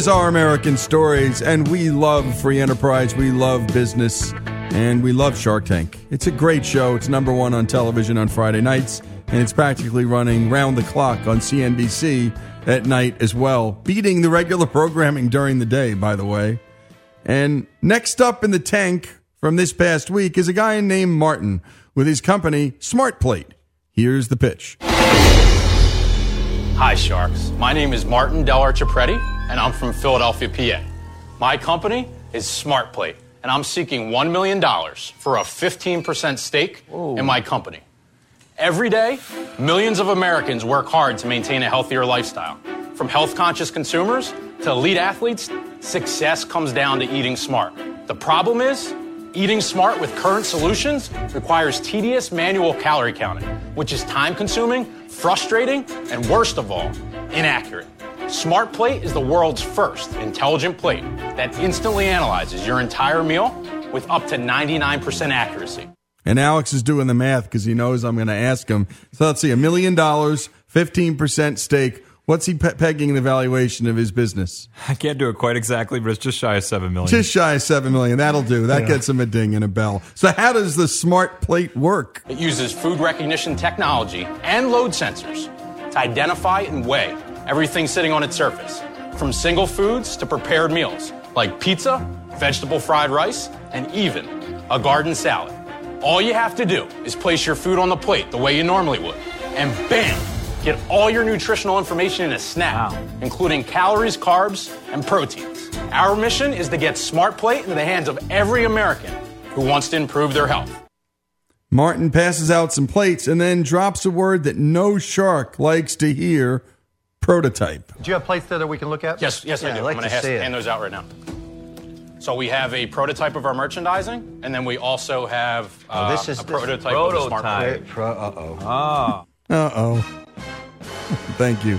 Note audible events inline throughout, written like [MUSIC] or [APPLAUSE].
is Our American Stories, and we love free enterprise, we love business, and we love Shark Tank. It's a great show. It's number one on television on Friday nights, and it's practically running round the clock on CNBC at night as well, beating the regular programming during the day, by the way. And next up in the tank from this past week is a guy named Martin with his company, SmartPlate. Here's the pitch. Hi, Sharks. My name is Martin Del Archipreti, and I'm from Philadelphia, PA. My company is SmartPlate, and I'm seeking $1 million for a 15% stake in my company. Every day, millions of Americans work hard to maintain a healthier lifestyle. From health conscious consumers to elite athletes, success comes down to eating smart. The problem is, eating smart with current solutions requires tedious manual calorie counting, which is time consuming, frustrating, and worst of all, inaccurate. Smart Plate is the world's first intelligent plate that instantly analyzes your entire meal with up to 99% accuracy. And Alex is doing the math because he knows I'm going to ask him. So let's see, a million dollars, 15% stake. What's he pe- pegging the valuation of his business? I can't do it quite exactly, but it's just shy of seven million. Just shy of seven million. That'll do. That Yeah. gets him a ding and a bell. So how does the smart plate work? It uses food recognition technology and load sensors to identify and weigh everything sitting on its surface, from single foods to prepared meals like pizza, vegetable fried rice, and even a garden salad. All you have to do is place your food on the plate the way you normally would, and bam, get all your nutritional information in a snap, including calories, carbs, and proteins. Our mission is to get Smart Plate into the hands of every American who wants to improve their health. Martin passes out some plates and then drops a word that no shark likes to hear prototype. Do you have plates there that we can look at? Yes, yes, I Yeah, do. I'd like I'm going to see it. hand those out right now. So we have a prototype of our merchandising, and then we also have uh, Oh, this is- a this- prototype of the smart Prototype. plate. Pro- uh-oh. Ah. Uh oh. [LAUGHS] Thank you.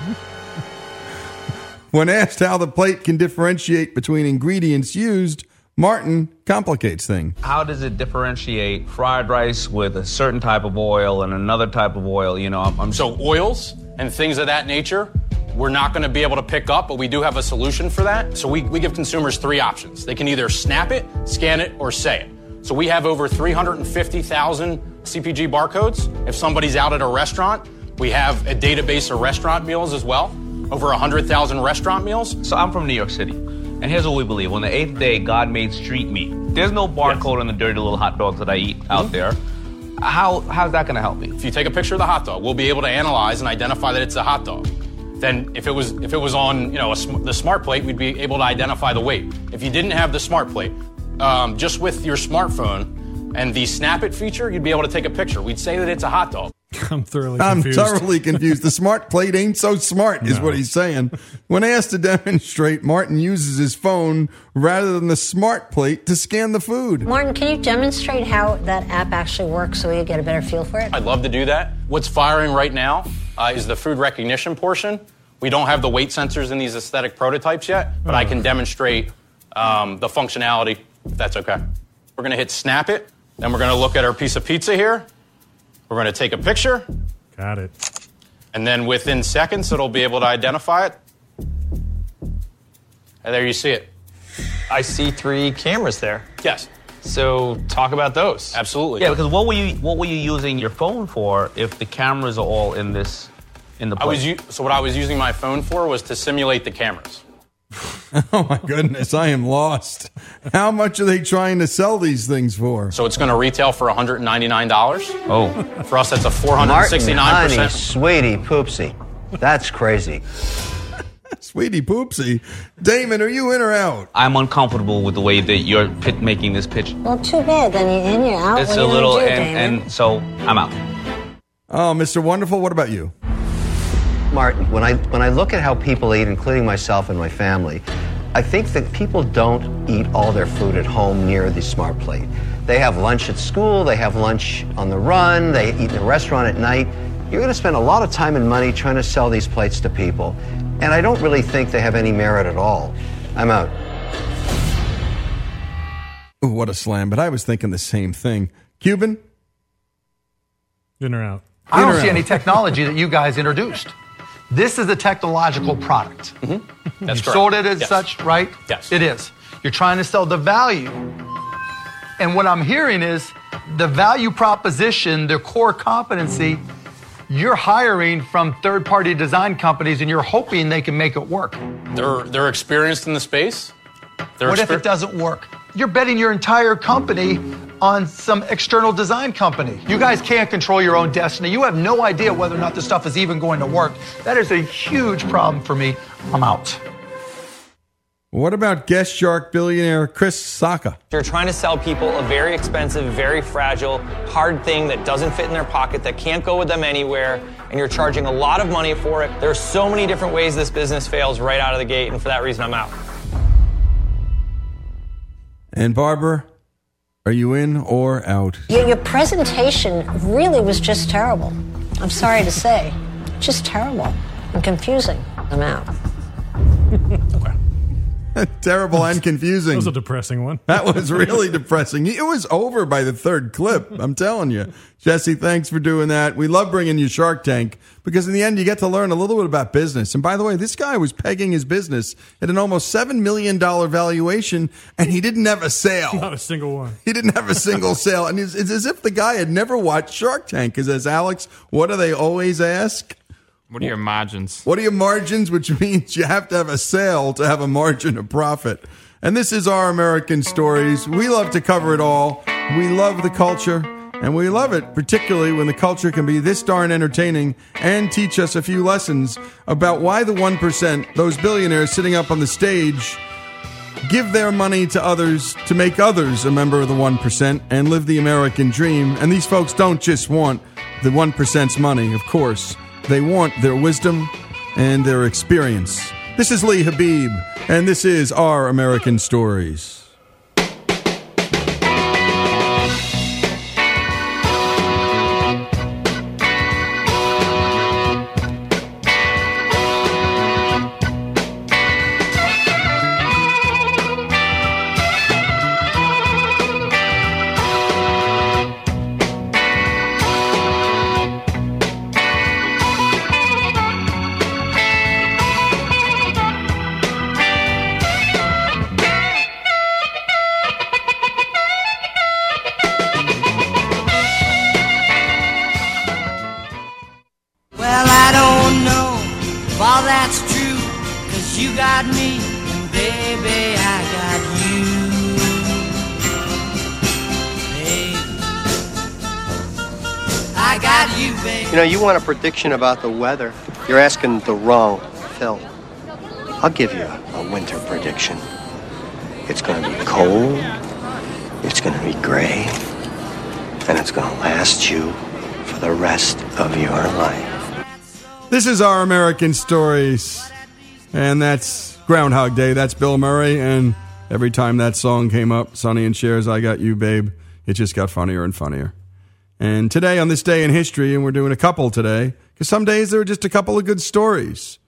When asked how the plate can differentiate between ingredients used, Martin complicates things. How does it differentiate fried rice with a certain type of oil and another type of oil? You know, I'm, I'm So oils and things of that nature, we're not going to be able to pick up, but we do have a solution for that. So we, we give consumers three options. They can either snap it, scan it, or say it. So we have over 350,000 CPG barcodes. If somebody's out at a restaurant, we have a database of restaurant meals as well. Over 100,000 restaurant meals. So I'm from New York City. And here's what we believe. On the eighth day, God made street meat. There's no barcode on the dirty little hot dogs that I eat out mm-hmm. there. How how's that gonna help me? If you take a picture of the hot dog, we'll be able to analyze and identify that it's a hot dog. Then, if it was if it was on you know a, sm- the smart plate, we'd be able to identify the weight. If you didn't have the smart plate, um, just with your smartphone and the Snap It feature, you'd be able to take a picture. We'd say that it's a hot dog. [LAUGHS] I'm thoroughly I'm confused. thoroughly confused. The smart plate ain't so smart, is No. what he's saying. When asked to demonstrate, Martin uses his phone rather than the smart plate to scan the food. Martin, can you demonstrate how that app actually works so we get a better feel for it? I'd love to do that. What's firing right now uh, is the food recognition portion. We don't have the weight sensors in these aesthetic prototypes yet, but I can demonstrate um, the functionality if that's okay. We're going to hit snap it, then we're going to look at our piece of pizza here. We're going to take a picture, Got it. and then within seconds, it'll be able to identify it. And there you see it. I see three cameras there. Yes, So talk about those. absolutely. Yeah, because what were you what were you using your phone for if the cameras are all in this in the I was plate? u- so what I was using my phone for was to simulate the cameras. [LAUGHS] Oh my goodness, I am lost. How much are they trying to sell these things for? So it's going to retail for $199. oh. For us, that's a 469%. honey, sweetie, poopsie. That's crazy. [LAUGHS] Sweetie poopsie. Daymond, are you in or out? I'm uncomfortable with the way that you're pit- making this pitch. Well, too bad. Then you're in, you're out. It's what a you little gonna do, and, Daymond? and so I'm out. Oh, Mr. Wonderful, what about you? Martin, when I when I look at how people eat, including myself and my family, I think that people don't eat all their food at home near the smart plate. They have lunch at school, they have lunch on the run, they eat in a restaurant at night. You're going to spend a lot of time and money trying to sell these plates to people, and I don't really think they have any merit at all. I'm out. Ooh, what a slam, but I was thinking the same thing. Cuban? In or out? I In or don't see out? any technology that you guys introduced. This is a technological product. Mm-hmm. Mm-hmm. [LAUGHS] That's you correct. sold it as Yes. such, right? Yes. It is. You're trying to sell the value. And what I'm hearing is the value proposition, the core competency, you're hiring from third party design companies and you're hoping they can make it work. They're they're experienced in the space. They're what if it doesn't work? You're betting your entire company on some external design company. You guys can't control your own destiny. You have no idea whether or not this stuff is even going to work. That is a huge problem for me. I'm out. What about guest shark billionaire Chris Sacca? You're trying to sell people a very expensive, very fragile, hard thing that doesn't fit in their pocket, that can't go with them anywhere, and you're charging a lot of money for it. There are so many different ways this business fails right out of the gate, and for that reason, I'm out. And Barbara, are you in or out? Your, your presentation really was just terrible. I'm sorry to say. Just terrible and confusing. I'm out. [LAUGHS] [LAUGHS] Terrible and confusing. That was a depressing one. That was [LAUGHS] really depressing. It was over by the third clip. I'm telling you. Jesse, thanks for doing that. We love bringing you Shark Tank because in the end, you get to learn a little bit about business. And by the way, this guy was pegging his business at an almost $7 million valuation and he didn't have a sale. Not a single one. He didn't have a single sale. And it's, it's as if the guy had never watched Shark Tank because as Alex, what do they always ask? What are your margins? What are your margins? Which [LAUGHS] means you have to have a sale to have a margin of profit. And this is our American stories. We love to cover it all. We love the culture, and we love it, particularly when the culture can be this darn entertaining and teach us a few lessons about why the 1%, those billionaires sitting up on the stage, give their money to others to make others a member of the 1% and live the American dream. And these folks don't just want the 1%'s money, of course. They want their wisdom and their experience. This is Lee Habib, and this is Our American Stories. Want a prediction about the weather. You're asking the wrong Phil. I'll give you a, winter prediction. It's going to be cold, it's going to be gray, and it's going to last you for the rest of your life. This is Our American Stories, and that's Groundhog Day. That's Bill Murray, and every time that song came up, Sonny and Cher's I Got You, Babe, it just got funnier and funnier. And today, on this day in history, and we're doing a couple today, because some days there are just a couple of good stories.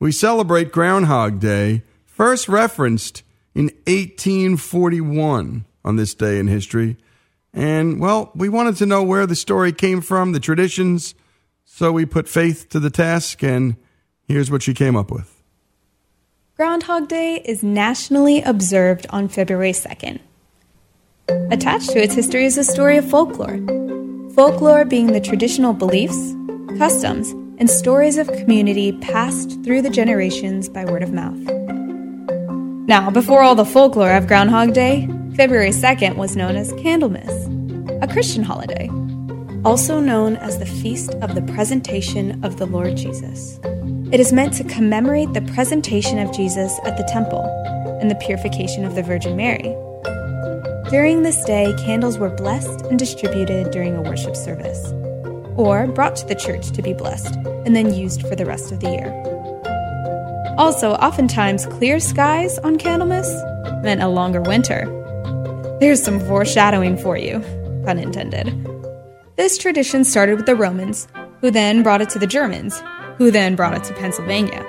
We celebrate Groundhog Day, first referenced in 1841 on this day in history. And, well, we wanted to know where the story came from, the traditions, so we put Faith to the task, and here's what she came up with. Groundhog Day is nationally observed on February 2nd. Attached to its history is a story of folklore. Folklore being the traditional beliefs, customs, and stories of community passed through the generations by word of mouth. Now, before all the folklore of Groundhog Day, February 2nd was known as Candlemas, a Christian holiday, also known as the Feast of the Presentation of the Lord Jesus. It is meant to commemorate the presentation of Jesus at the temple and the purification of the Virgin Mary. During this day, candles were blessed and distributed during a worship service, or brought to the church to be blessed and then used for the rest of the year. Also, oftentimes, clear skies on Candlemas meant a longer winter. There's some foreshadowing for you, pun intended. This tradition started with the Romans, who then brought it to the Germans, who then brought it to Pennsylvania.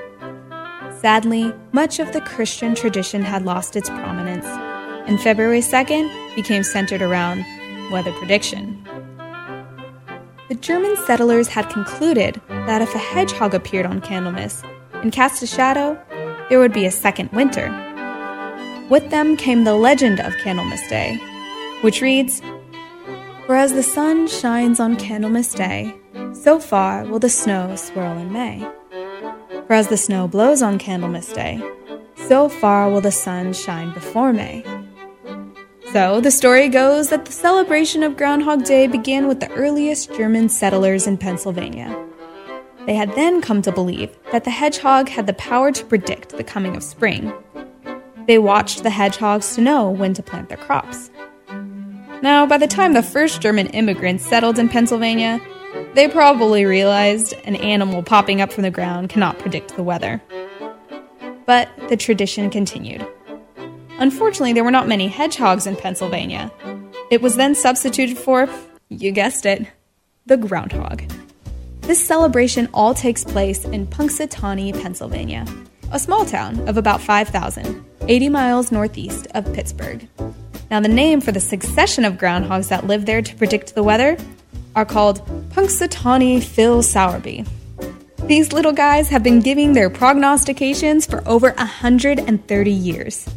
Sadly, much of the Christian tradition had lost its prominence, and February 2nd became centered around weather prediction. the German settlers had concluded that if a hedgehog appeared on Candlemas and cast a shadow, there would be a second winter. With them came the legend of Candlemas Day, which reads For as the sun shines on Candlemas Day, so far will the snow swirl in May. For as the snow blows on Candlemas Day, so far will the sun shine before May. So, the story goes that the celebration of Groundhog Day began with the earliest German settlers in Pennsylvania. They had then come to believe that the hedgehog had the power to predict the coming of spring. They watched the hedgehogs to know when to plant their crops. Now, by the time the first German immigrants settled in Pennsylvania, they probably realized an animal popping up from the ground cannot predict the weather. But the tradition continued. Unfortunately, there were not many hedgehogs in Pennsylvania. It was then substituted for, you guessed it, the groundhog. This celebration all takes place in Punxsutawney, Pennsylvania, a small town of about 5,000, 80 miles northeast of Pittsburgh. Now, the name for the succession of groundhogs that live there to predict the weather are called Punxsutawney Phil Sowerby. These little guys have been giving their prognostications for over 130 years.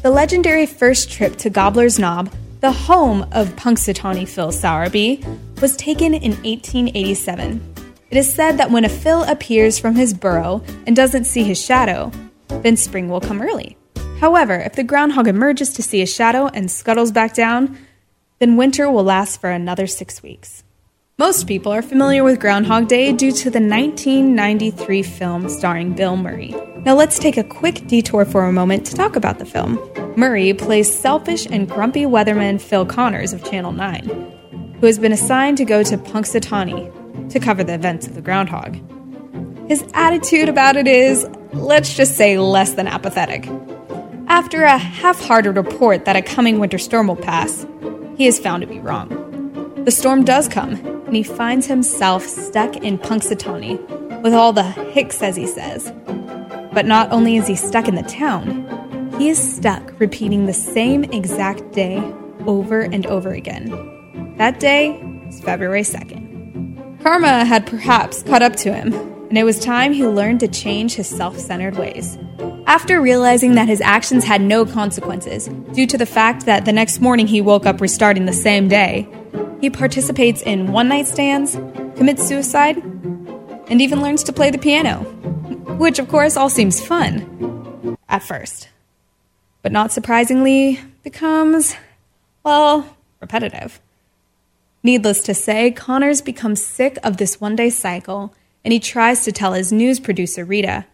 The legendary first trip to Gobbler's Knob, the home of Punxsutawney Phil Sowerby, was taken in 1887. It is said that when a Phil appears from his burrow and doesn't see his shadow, then spring will come early. However, if the groundhog emerges to see a shadow and scuttles back down, then winter will last for another six weeks. Most people are familiar with Groundhog Day due to the 1993 film starring Bill Murray. Now let's take a quick detour for a moment to talk about the film. Murray plays selfish and grumpy weatherman Phil Connors of Channel 9, who has been assigned to go to Punxsutawney to cover the events of the groundhog. His attitude about it is, let's just say, less than apathetic. After a half hearted report that a coming winter storm will pass, he is found to be wrong. The storm does come, and he finds himself stuck in Punxsutawney with all the hicks, as he says. But not only is he stuck in the town, he is stuck repeating the same exact day over and over again. That day is February 2nd. Karma had perhaps caught up to him, and it was time he learned to change his self centered ways. After realizing that his actions had no consequences, due to the fact that the next morning he woke up restarting the same day, he participates in one night stands, commits suicide, and even learns to play the piano. Which, of course, all seems fun at first. But not surprisingly, becomes, well, repetitive. Needless to say, Connors becomes sick of this one day cycle and he tries to tell his news producer, Rita,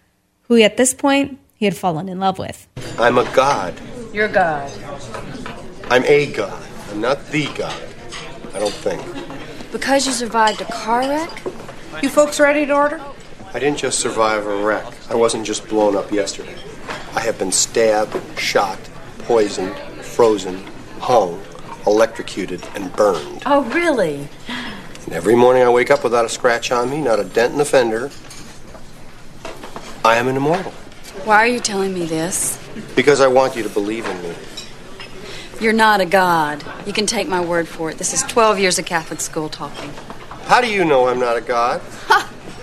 who at this point he had fallen in love with. I'm a god. You're God. I'm a god. I'm not the god. I don't think. Because you survived a car wreck? You folks ready to order? I didn't just survive a wreck. I wasn't just blown up yesterday. I have been stabbed, shot, poisoned, frozen, hung, electrocuted, and burned. Oh, really? And every morning I wake up without a scratch on me, not a dent in the fender. I am an immortal. Why are you telling me this? Because I want you to believe in me. You're not a god. You can take my word for it. This is 12 years of Catholic school talking. How do you know I'm not a god?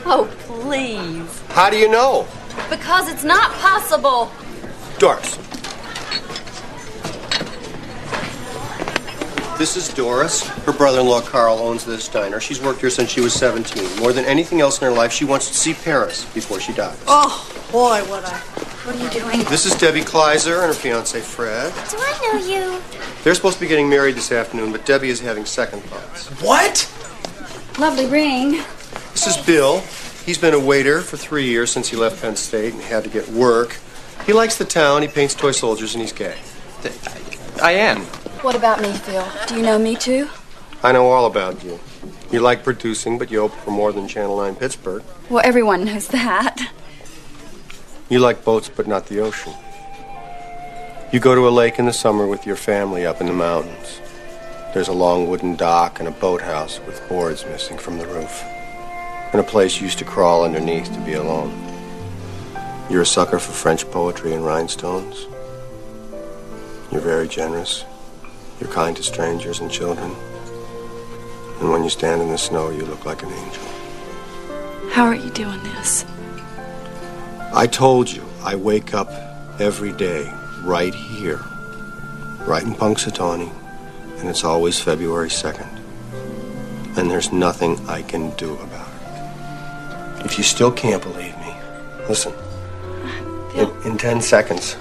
Oh, please. How do you know? Because it's not possible. Doris. This is Doris. Her brother in law Carl owns this diner. She's worked here since she was 17. More than anything else in her life, she wants to see Paris before she dies. Oh, boy, what I. What are you doing? This is Debbie Kleiser and her fiance Fred. Do I know you? They're supposed to be getting married this afternoon, but Debbie is having second thoughts. What? Lovely ring. This is Bill. He's been a waiter for three years since he left Penn State and had to get work. He likes the town, he paints toy soldiers, and he's gay. I am. What about me, Phil? Do you know me too? I know all about you. You like producing, but you open for more than Channel 9 Pittsburgh. Well, everyone knows that. You like boats, but not the ocean. You go to a lake in the summer with your family up in the mountains. There's a long wooden dock and a boathouse with boards missing from the roof. And a place you used to crawl underneath to be alone. You're a sucker for French poetry and rhinestones. You're very generous. You're kind to strangers and children. And when you stand in the snow, you look like an angel. How are you doing this? I told you, I wake up every day right here, right in Punxsutawney, and it's always February 2nd. And there's nothing I can do about it. If you still can't believe me, listen. In, in 10 seconds,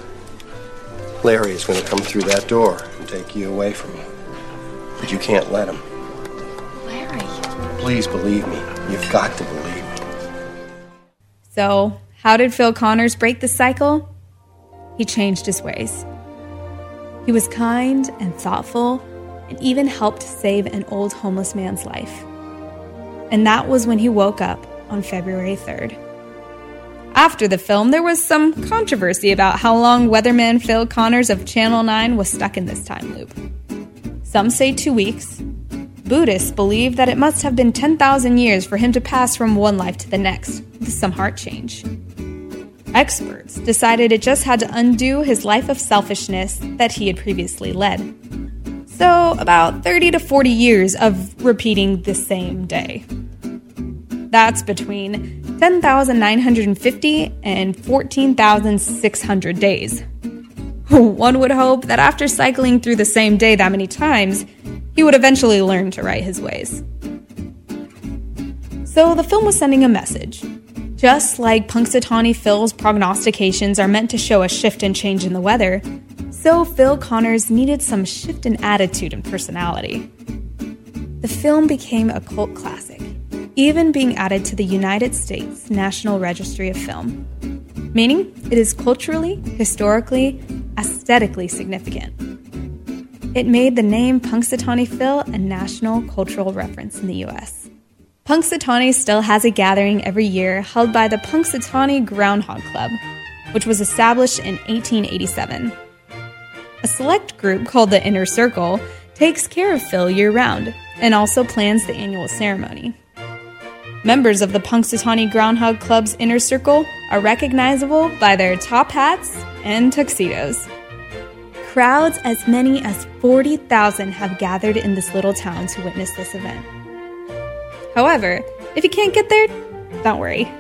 Larry is going to come through that door take you away from me. But you can't let him. Larry. Please believe me. You've got to believe me. So, how did Phil Connors break the cycle? He changed his ways. He was kind and thoughtful and even helped save an old homeless man's life. And that was when he woke up on February 3rd. After the film, there was some controversy about how long weatherman Phil Connors of Channel 9 was stuck in this time loop. Some say two weeks. Buddhists believe that it must have been 10,000 years for him to pass from one life to the next, with some heart change. Experts decided it just had to undo his life of selfishness that he had previously led. So, about 30 to 40 years of repeating the same day. That's between 10,950 and 14,600 days. [LAUGHS] One would hope that after cycling through the same day that many times, he would eventually learn to right his ways. So the film was sending a message. Just like Punxsutawney Phil's prognostications are meant to show a shift and change in the weather, so Phil Connors needed some shift in attitude and personality. The film became a cult classic, even being added to the United States National Registry of Film, meaning it is culturally, historically, aesthetically significant. It made the name Punxsutawney Phil a national cultural reference in the US. Punxsutawney still has a gathering every year held by the Punxsutawney Groundhog Club, which was established in 1887. A select group called the Inner Circle takes care of Phil year round and also plans the annual ceremony. Members of the Punxsutawney Groundhog Club's Inner Circle are recognizable by their top hats and tuxedos. Crowds as many as 40,000 have gathered in this little town to witness this event. However, if you can't get there, don't worry.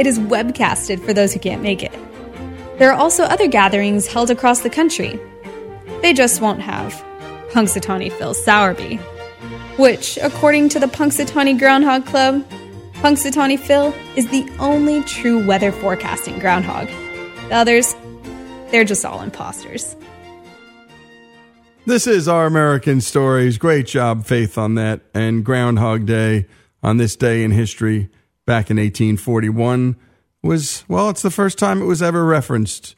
It is webcasted for those who can't make it. There are also other gatherings held across the country. They just won't have Punxsutawney Phil Sowerby, which, according to the Punxsutawney Groundhog Club, Punxsutawney Phil is the only true weather forecasting groundhog. The others, they're just all imposters. This is Our American Stories. Great job, Faith, on that. And Groundhog Day on this day in history back in 1841 was, well, it's the first time it was ever referenced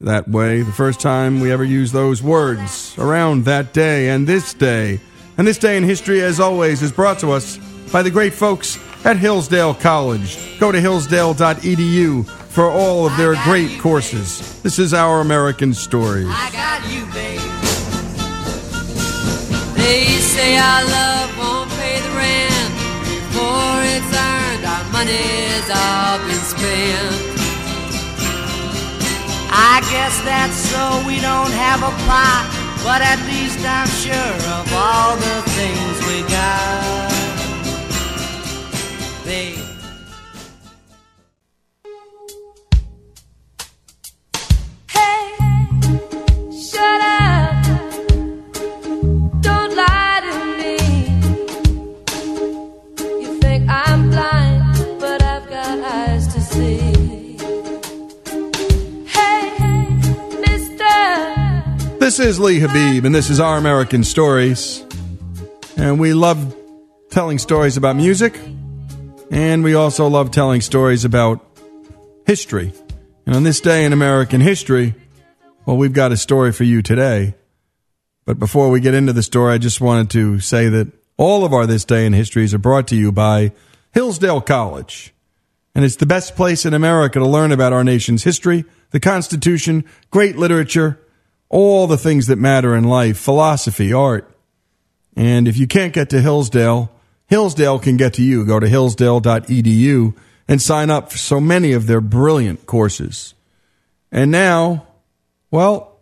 that way. The first time we ever used those words around that day and this day. And this day in history, as always, is brought to us by the great folks at Hillsdale College. Go to hillsdale.edu for all of their great courses. This is Our American Stories. I got you, babe. They say our love won't pay the rent before it's earned. Our money's all been spent. I guess that's so we don't have a plot, but at least I'm sure of all the things we got. Babe. Shut up. Don't lie to me. You think I'm blind, but I've got eyes to see. Hey, mister. This is Lee Habib, and this is Our American Stories. And we love telling stories about music, and we also love telling stories about history. And on this day in American history, well, we've got a story for you today. But before we get into the story, I just wanted to say that all of our This Day in Histories are brought to you by Hillsdale College. And it's the best place in America to learn about our nation's history, the Constitution, great literature, all the things that matter in life, philosophy, art. And if you can't get to Hillsdale, Hillsdale can get to you. Go to hillsdale.edu and sign up for so many of their brilliant courses. And now, well,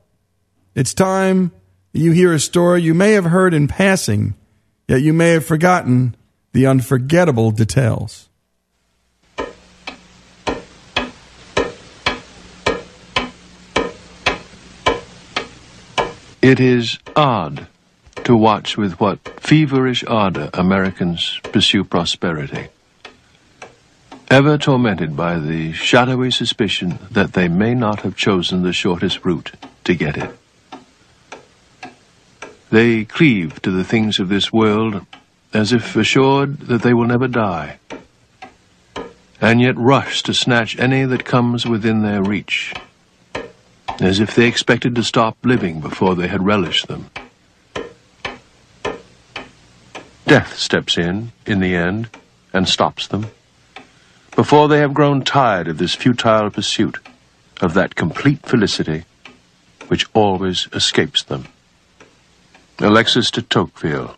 it's time you hear a story you may have heard in passing yet you may have forgotten the unforgettable details. It is odd to watch with what feverish ardor Americans pursue prosperity. Ever tormented by the shadowy suspicion that they may not have chosen the shortest route to get it. They cleave to the things of this world as if assured that they will never die, and yet rush to snatch any that comes within their reach, as if they expected to stop living before they had relished them. Death steps in, in the end, and stops them, before they have grown tired of this futile pursuit of that complete felicity which always escapes them. Alexis de Tocqueville.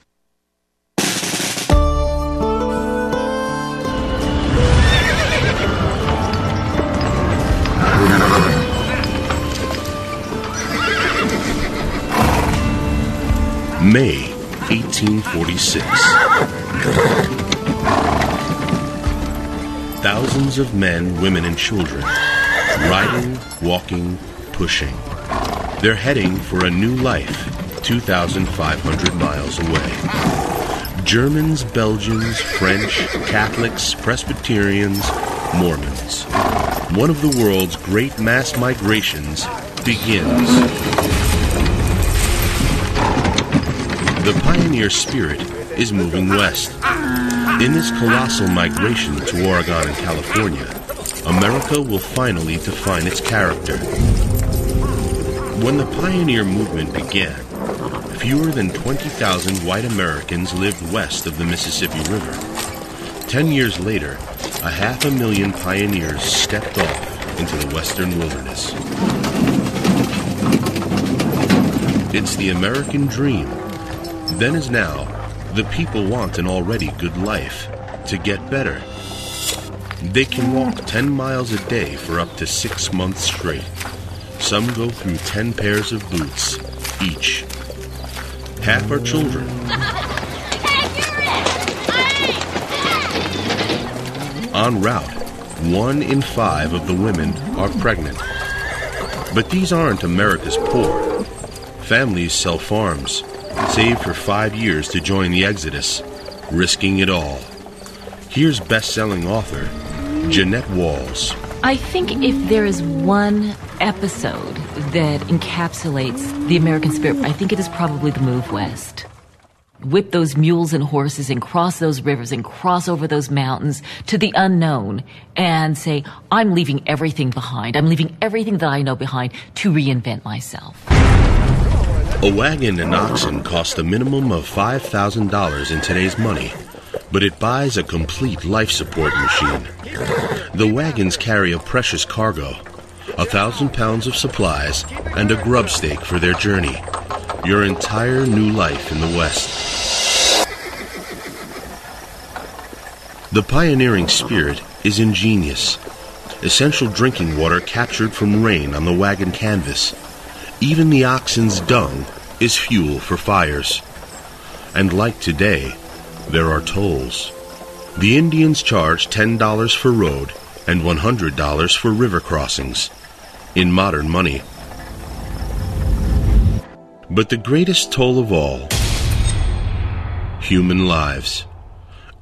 May 1846. Thousands of men, women, and children riding, walking, pushing. They're heading for a new life 2,500 miles away. Germans, Belgians, French, Catholics, Presbyterians, Mormons. One of the world's great mass migrations begins. The pioneer spirit is moving west. In this colossal migration to Oregon and California, America will finally define its character. When the pioneer movement began, fewer than 20,000 white Americans lived west of the Mississippi River. Ten years later, a half a million pioneers stepped off into the western wilderness. It's the American dream then as now, the people want an already good life to get better. They can walk 10 miles a day for up to six months straight. Some go through 10 pairs of boots each. Half are children. En route, one in five of the women are pregnant. But these aren't America's poor. Families sell farms, saved for five years to join the Exodus, risking it all. Here's best selling author Jeannette Walls. I think if there is one episode that encapsulates the American spirit, I think it is probably the move west. Whip those mules and horses and cross those rivers and cross over those mountains to the unknown and say, I'm leaving everything behind. I'm leaving everything that I know behind to reinvent myself. A wagon and oxen cost a minimum of $5,000 in today's money, but it buys a complete life support machine. The wagons carry a precious cargo, a thousand pounds of supplies, and a grub stake for their journey. Your entire new life in the West. The pioneering spirit is ingenious. Essential drinking water captured from rain on the wagon canvas even the oxen's dung is fuel for fires. And like today, there are tolls. The Indians charge $10 for road and $100 for river crossings in modern money. But the greatest toll of all human lives.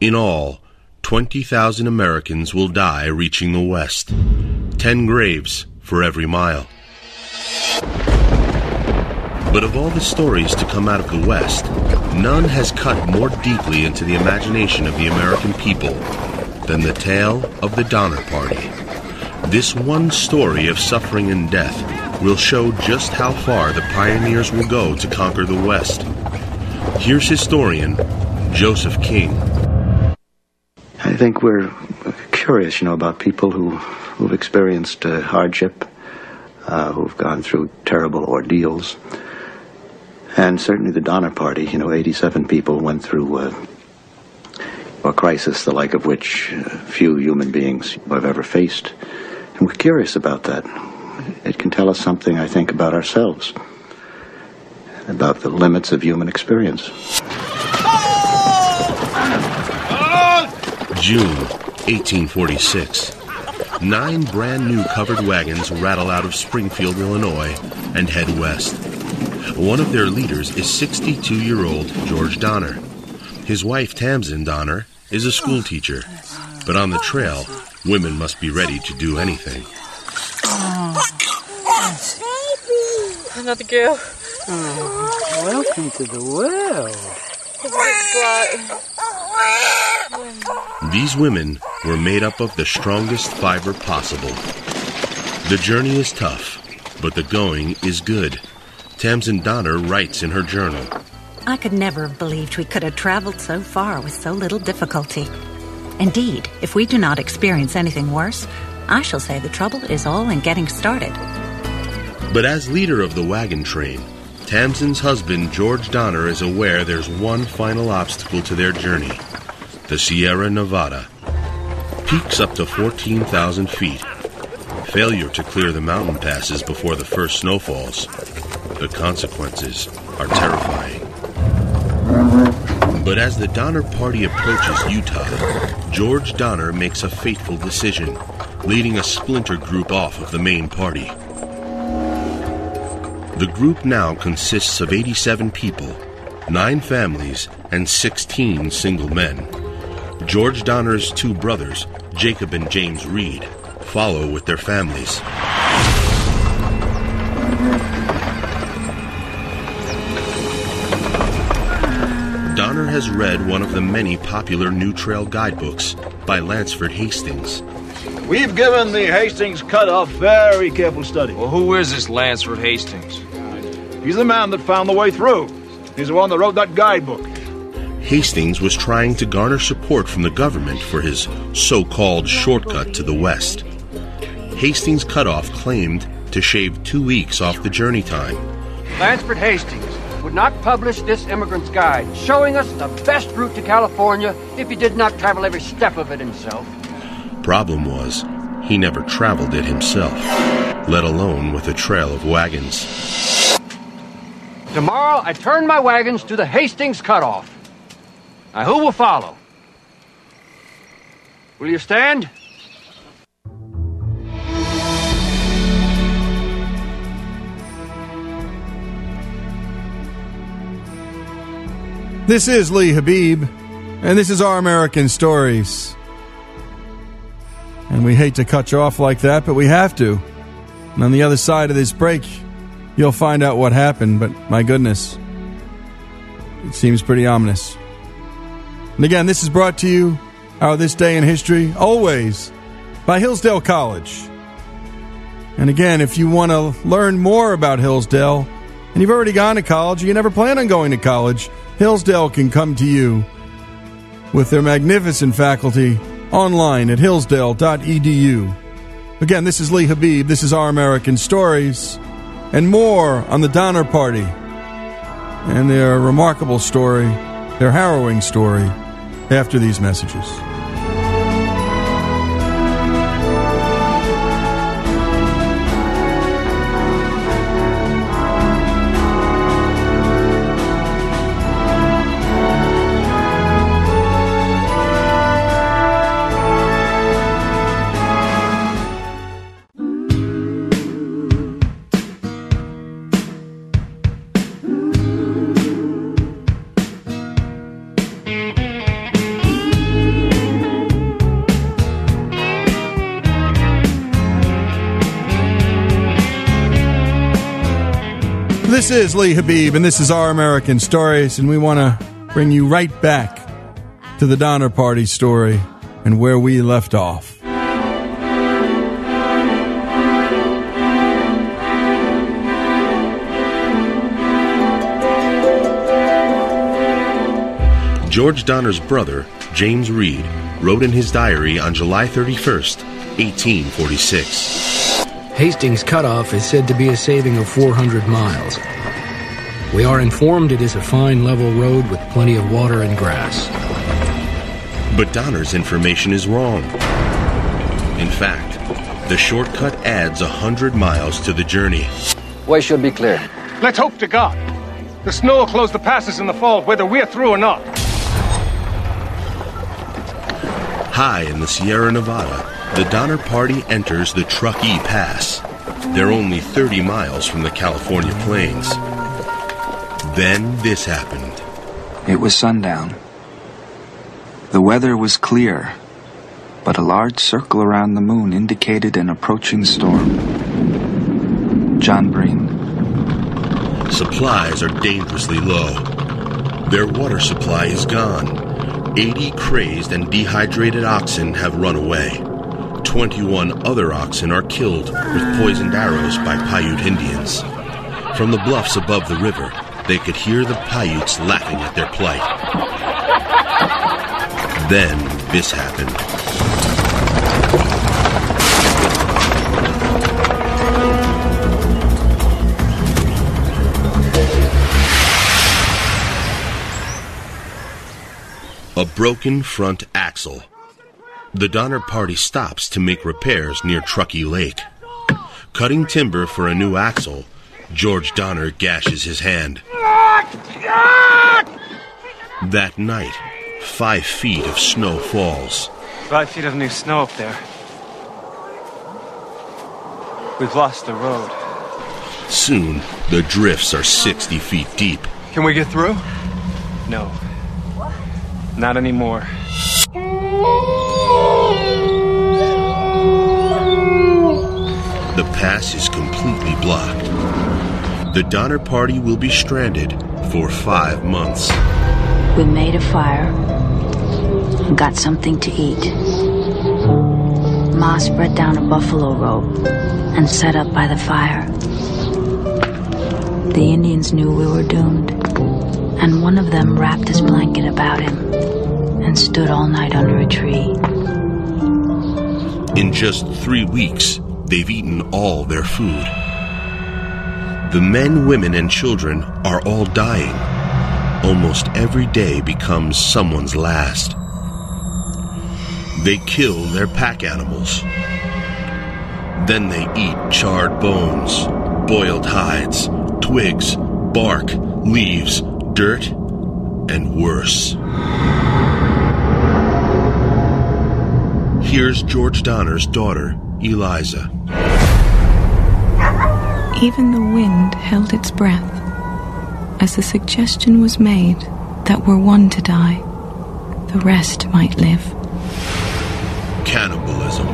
In all, 20,000 Americans will die reaching the West, 10 graves for every mile. But of all the stories to come out of the West, none has cut more deeply into the imagination of the American people than the tale of the Donner Party. This one story of suffering and death will show just how far the pioneers will go to conquer the West. Here's historian Joseph King. I think we're curious, you know, about people who, who've experienced uh, hardship, uh, who've gone through terrible ordeals. And certainly the Donner Party, you know, 87 people went through uh, a crisis the like of which uh, few human beings have ever faced. And we're curious about that. It can tell us something, I think, about ourselves, about the limits of human experience. June 1846. Nine brand new covered wagons rattle out of Springfield, Illinois, and head west. One of their leaders is 62 year old George Donner. His wife, Tamsen Donner, is a school teacher. But on the trail, women must be ready to do anything. Another girl. Oh, welcome to the world. These women were made up of the strongest fiber possible. The journey is tough, but the going is good. Tamsen Donner writes in her journal. I could never have believed we could have traveled so far with so little difficulty. Indeed, if we do not experience anything worse, I shall say the trouble is all in getting started. But as leader of the wagon train, Tamsen's husband, George Donner, is aware there's one final obstacle to their journey the Sierra Nevada. Peaks up to 14,000 feet. Failure to clear the mountain passes before the first snowfalls. The consequences are terrifying. But as the Donner Party approaches Utah, George Donner makes a fateful decision, leading a splinter group off of the main party. The group now consists of 87 people, 9 families, and 16 single men. George Donner's two brothers, Jacob and James Reed, follow with their families. Has read one of the many popular New Trail guidebooks by Lansford Hastings. We've given the Hastings cutoff very careful study. Well, who is this Lansford Hastings? He's the man that found the way through. He's the one that wrote that guidebook. Hastings was trying to garner support from the government for his so called shortcut to the west. Hastings' cutoff claimed to shave two weeks off the journey time. Lansford Hastings would not publish this immigrant's guide, showing us the best route to California if he did not travel every step of it himself. Problem was, he never traveled it himself, let alone with a trail of wagons. Tomorrow I turn my wagons to the Hastings cutoff. Now who will follow? Will you stand? This is Lee Habib, and this is Our American Stories. And we hate to cut you off like that, but we have to. And on the other side of this break, you'll find out what happened, but my goodness, it seems pretty ominous. And again, this is brought to you, our This Day in History, always by Hillsdale College. And again, if you want to learn more about Hillsdale, and you've already gone to college, or you never plan on going to college, Hillsdale can come to you with their magnificent faculty online at hillsdale.edu. Again, this is Lee Habib. This is Our American Stories, and more on the Donner Party and their remarkable story, their harrowing story, after these messages. Is Lee Habib, and this is Our American Stories, and we want to bring you right back to the Donner Party story and where we left off. George Donner's brother, James Reed, wrote in his diary on July 31st, 1846. Hastings Cutoff is said to be a saving of 400 miles. We are informed it is a fine level road with plenty of water and grass. But Donner's information is wrong. In fact, the shortcut adds a hundred miles to the journey. Way should be clear. Let's hope to God. The snow will close the passes in the fall, whether we're through or not. High in the Sierra Nevada, the Donner Party enters the Truckee Pass. They're only 30 miles from the California plains. Then this happened. It was sundown. The weather was clear, but a large circle around the moon indicated an approaching storm. John Breen. Supplies are dangerously low. Their water supply is gone. 80 crazed and dehydrated oxen have run away. 21 other oxen are killed with poisoned arrows by Paiute Indians. From the bluffs above the river, they could hear the Paiutes laughing at their plight. Then this happened. A broken front axle. The Donner Party stops to make repairs near Truckee Lake. Cutting timber for a new axle, George Donner gashes his hand. That night, five feet of snow falls. Five feet of new snow up there. We've lost the road. Soon, the drifts are 60 feet deep. Can we get through? No. Not anymore. The pass is completely blocked. The Donner Party will be stranded for five months. We made a fire and got something to eat. Ma spread down a buffalo robe and sat up by the fire. The Indians knew we were doomed, and one of them wrapped his blanket about him and stood all night under a tree. In just three weeks, they've eaten all their food. The men, women, and children are all dying. Almost every day becomes someone's last. They kill their pack animals. Then they eat charred bones, boiled hides, twigs, bark, leaves, dirt, and worse. Here's George Donner's daughter, Eliza. Even the wind held its breath as the suggestion was made that were one to die, the rest might live. Cannibalism.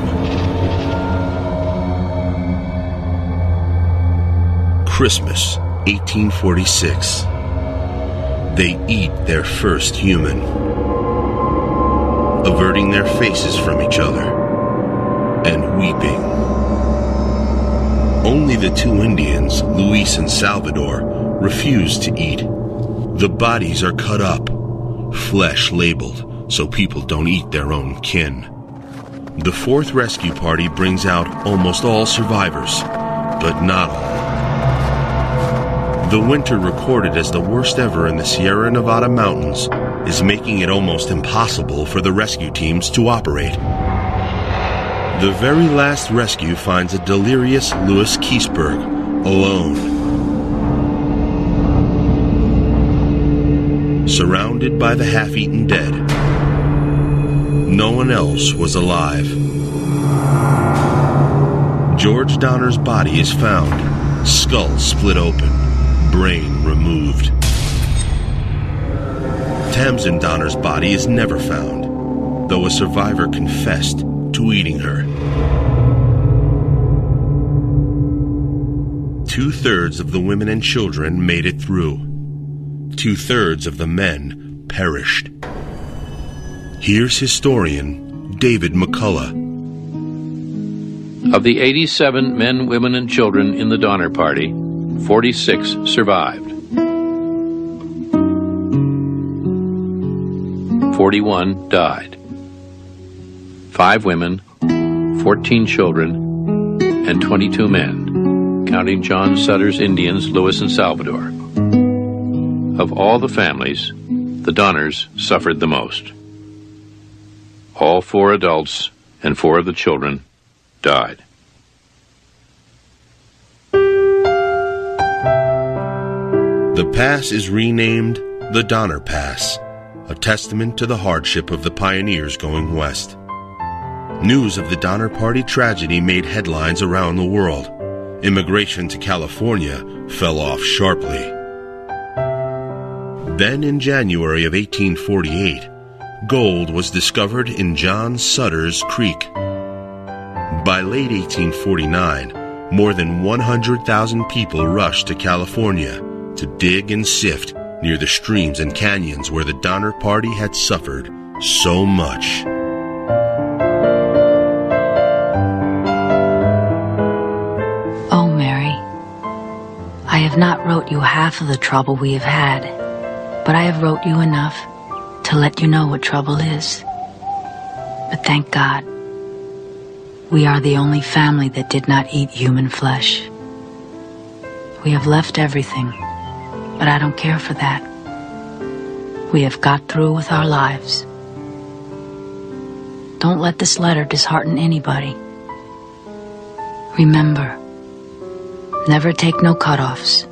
Christmas, 1846. They eat their first human, averting their faces from each other and weeping. Only the two Indians, Luis and Salvador, refuse to eat. The bodies are cut up, flesh labeled so people don't eat their own kin. The fourth rescue party brings out almost all survivors, but not all. The winter recorded as the worst ever in the Sierra Nevada mountains is making it almost impossible for the rescue teams to operate. The very last rescue finds a delirious Louis Keseberg alone. Surrounded by the half eaten dead. No one else was alive. George Donner's body is found, skull split open, brain removed. Tamsen Donner's body is never found, though a survivor confessed to eating her. Two thirds of the women and children made it through. Two thirds of the men perished. Here's historian David McCullough. Of the 87 men, women, and children in the Donner Party, 46 survived. 41 died. Five women, 14 children, and 22 men, counting John Sutter's Indians, Luis and Salvador. Of all the families, the Donners suffered the most. All four adults and four of the children died. The pass is renamed the Donner Pass, a testament to the hardship of the pioneers going west. News of the Donner Party tragedy made headlines around the world. Immigration to California fell off sharply. Then, in January of 1848, gold was discovered in John Sutter's Creek. By late 1849, more than 100,000 people rushed to California to dig and sift near the streams and canyons where the Donner Party had suffered so much. Not wrote you half of the trouble we have had, but I have wrote you enough to let you know what trouble is. But thank God, we are the only family that did not eat human flesh. We have left everything, but I don't care for that. We have got through with our lives. Don't let this letter dishearten anybody. Remember, never take no cutoffs,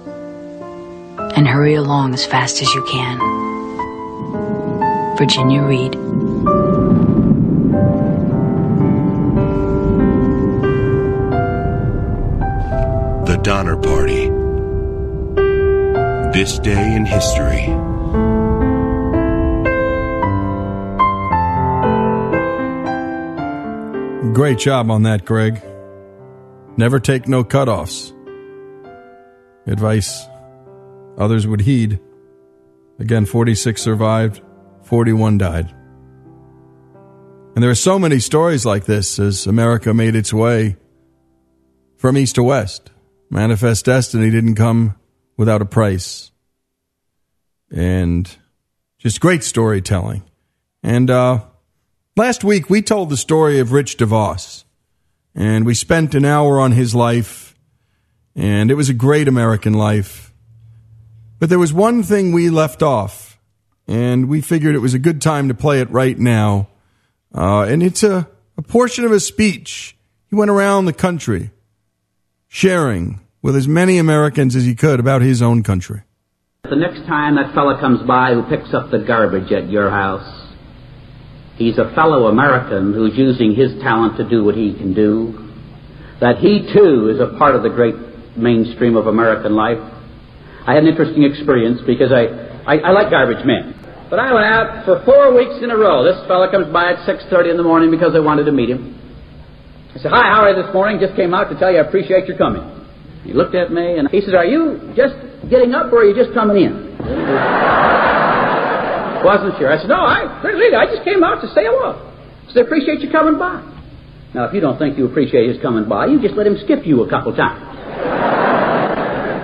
and hurry along as fast as you can. Virginia Reed. The Donner Party. This day in history. Great job on that, Greg. Never take no cutoffs. Advice others would heed. Again, 46 survived, 41 died. And there are so many stories like this as America made its way from east to west. Manifest Destiny didn't come without a price. And just great storytelling. And uh, last week we told the story of Rich DeVos. And we spent an hour on his life. And it was a great American life. But there was one thing we left off. And we figured it was a good time to play it right now. Uh, and it's a, a portion of his speech. He went around the country sharing with as many Americans as he could about his own country. The next time that fella comes by who picks up the garbage at your house, he's a fellow American who's using his talent to do what he can do, that he too is a part of the great mainstream of American life. I had an interesting experience because I, I, I like garbage men. But I went out for four weeks in a row. This fellow comes by at 6.30 in the morning because I wanted to meet him. I said, hi, how are you this morning? Just came out to tell you I appreciate your coming. He looked at me and he said, are you just getting up or are you just coming in? [LAUGHS] Wasn't sure. I said, no, I, really, I just came out to say hello. I said, appreciate you coming by. Now, if you don't think you appreciate his coming by, you just let him skip you a couple times.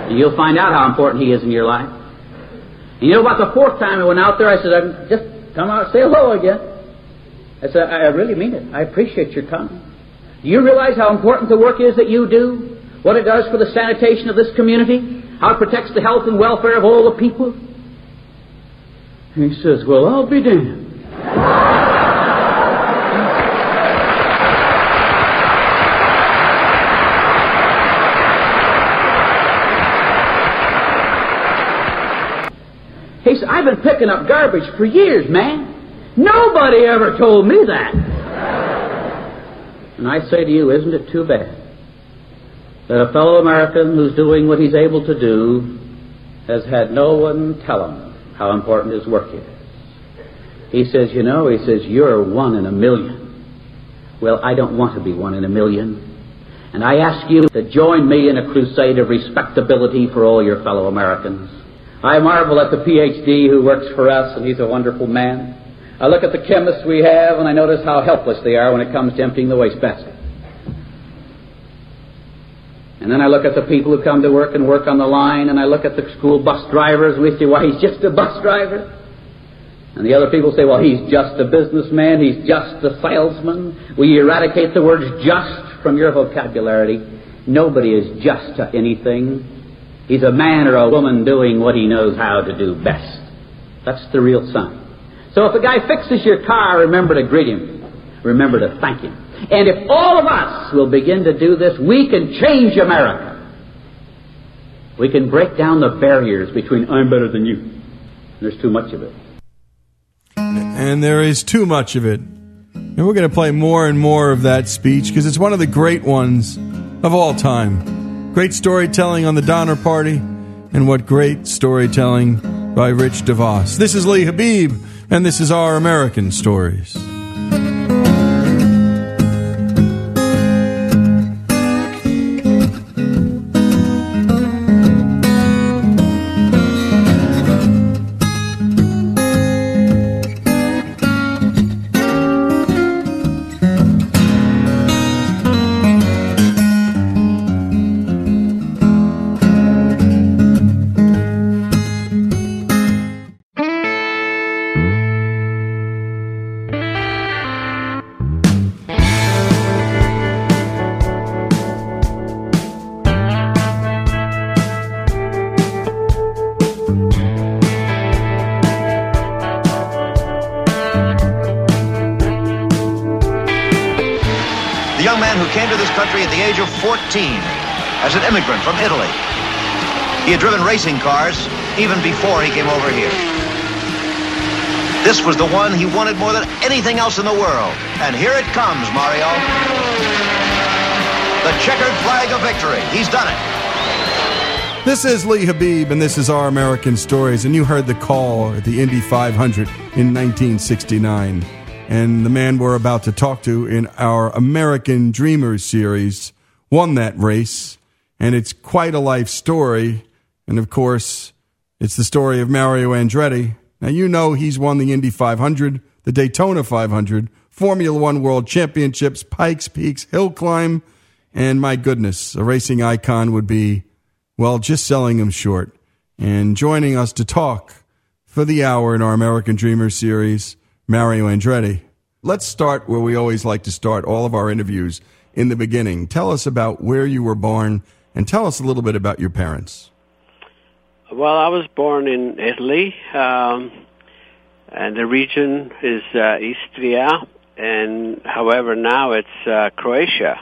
And you'll find out how important he is in your life. And you know, about the fourth time I went out there, I said, I just come out say hello again. I said, I really mean it. I appreciate your coming. Do you realize how important the work is that you do? What it does for the sanitation of this community? How it protects the health and welfare of all the people? He says, Well, I'll be damned. I've been picking up garbage for years, man. Nobody ever told me that. And I say to you, isn't it too bad that a fellow American who's doing what he's able to do has had no one tell him how important his work is? He says, you know, he says, you're one in a million. Well, I don't want to be one in a million. And I ask you to join me in a crusade of respectability for all your fellow Americans. I marvel at the PhD who works for us, and he's a wonderful man. I look at the chemists we have, and I notice how helpless they are when it comes to emptying the wastebasket. And then I look at the people who come to work and work on the line, and I look at the school bus drivers, and we say, why, he's just a bus driver. And the other people say, well, he's just a businessman, he's just a salesman. We eradicate the words just from your vocabulary? Nobody is just to anything. He's a man or a woman doing what he knows how to do best. That's the real sign. So if a guy fixes your car, remember to greet him. Remember to thank him. And if all of us will begin to do this, we can change America. We can break down the barriers between I'm better than you. There's too much of it. And there is too much of it. And we're going to play more and more of that speech because it's one of the great ones of all time. Great storytelling on the Donner Party, and what great storytelling by Rich DeVos. This is Lee Habib, and this is Our American Stories. At the age of 14 as an immigrant from Italy. He had driven racing cars even before he came over here. This was the one he wanted more than anything else in the world. And here it comes, Mario. The checkered flag of victory. He's done it. This is Lee Habib, and this is Our American Stories. And you heard the call at the Indy 500 in 1969. And the man we're about to talk to in our American Dreamers series won that race. And it's quite a life story. And of course, it's the story of Mario Andretti. Now, you know he's won the Indy 500, the Daytona 500, Formula One World Championships, Pikes Peaks, Hill Climb. And my goodness, a racing icon would be, well, just selling him short. And joining us to talk for the hour in our American Dreamers series, Mario Andretti. Let's start where we always like to start all of our interviews in the beginning. Tell us about where you were born and tell us a little bit about your parents. Well, I was born in Italy, um, and the region is uh, Istria, and however now it's uh, Croatia.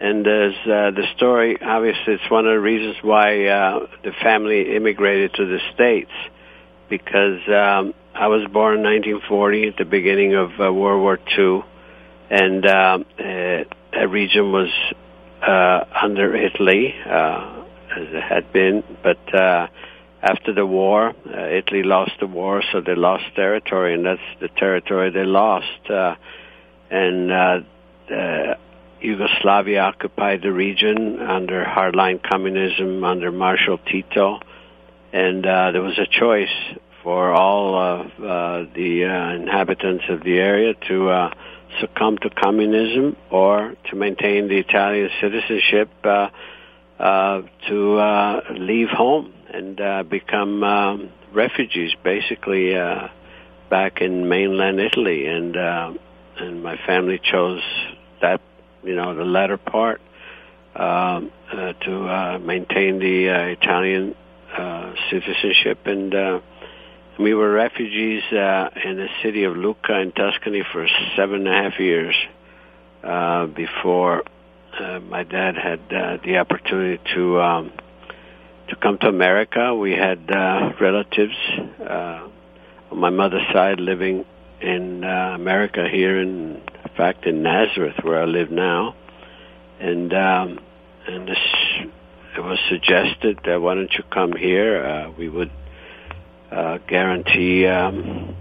And there's uh, the story. Obviously, it's one of the reasons why uh, the family immigrated to the states, because um, I was born in 1940 at the beginning of uh, World War II, and uh, uh, that region was uh, under Italy, uh, as it had been, but. Uh, after the war, uh, Italy lost the war, so they lost territory, and that's the territory they lost. Uh, and uh, Yugoslavia occupied the region under hardline communism under Marshal Tito, and uh, there was a choice for all of uh, the uh, inhabitants of the area to uh, succumb to communism or to maintain the Italian citizenship uh, uh, to uh, leave home and uh, become um, refugees, basically uh, back in mainland Italy, and uh, and my family chose that, you know, the latter part um, uh, to uh, maintain the uh, Italian uh, citizenship, and uh, we were refugees uh, in the city of Lucca in Tuscany for seven and a half years uh, before uh, my dad had uh, the opportunity to. Um, to come to America. We had uh, relatives uh, on my mother's side living in uh, America here, in fact, in Nazareth, where I live now. And um, and this it was suggested that why don't you come here? Uh, we would uh, guarantee um,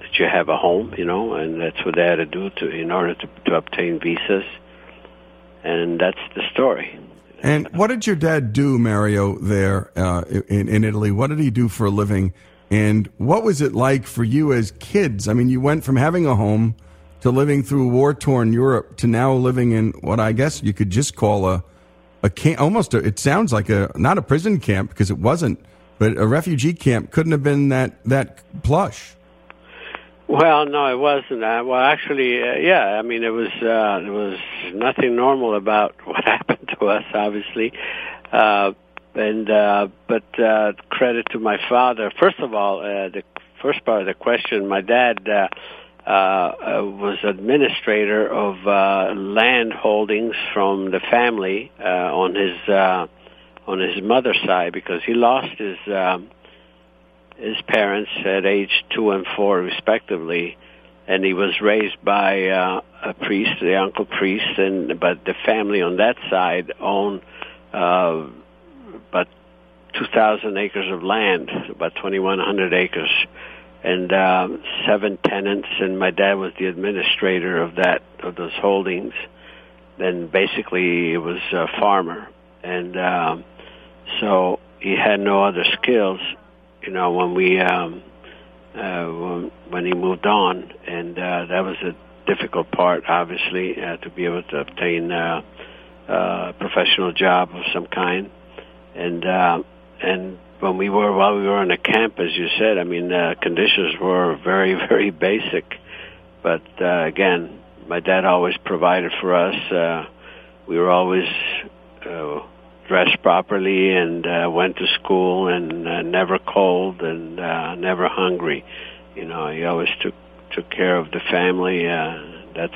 that you have a home, you know, and that's what they had to do to in order to, to obtain visas. And that's the story. And what did your dad do, Mario, there uh, in, in Italy? What did he do for a living? And what was it like for you as kids? I mean, you went from having a home to living through war torn Europe to now living in what I guess you could just call a, a camp, almost a, it sounds like a, not a prison camp because it wasn't, but a refugee camp couldn't have been that, that plush. Well, no, it wasn't. Uh, well, actually, uh, yeah. I mean, it was uh, there was nothing normal about [LAUGHS] what happened to us, obviously. Uh, and uh, but uh, credit to my father. First of all, uh, the first part of the question, my dad uh, uh, uh, was administrator of uh, land holdings from the family uh, on his uh, on his mother's side because he lost his. Um, his parents at age two and four respectively and he was raised by uh, a priest, the uncle priest, and but the family on that side owned uh, about 2,000 acres of land, about 2,100 acres, and uh, seven tenants. And my dad was the administrator of that of those holdings. Then basically, it was a farmer, and um, so he had no other skills. You know, when we um, uh, when, when he moved on, and uh, that was a difficult part, obviously, uh, to be able to obtain uh, uh, a professional job of some kind, and uh, and when we were while we were on the camp, as you said, I mean, uh, conditions were very [LAUGHS] very basic, but uh, again, my dad always provided for us. Uh, we were always uh, dressed properly and uh, went to school and uh, never cold and uh, never hungry. You know, he always took took care of the family. Uh, that's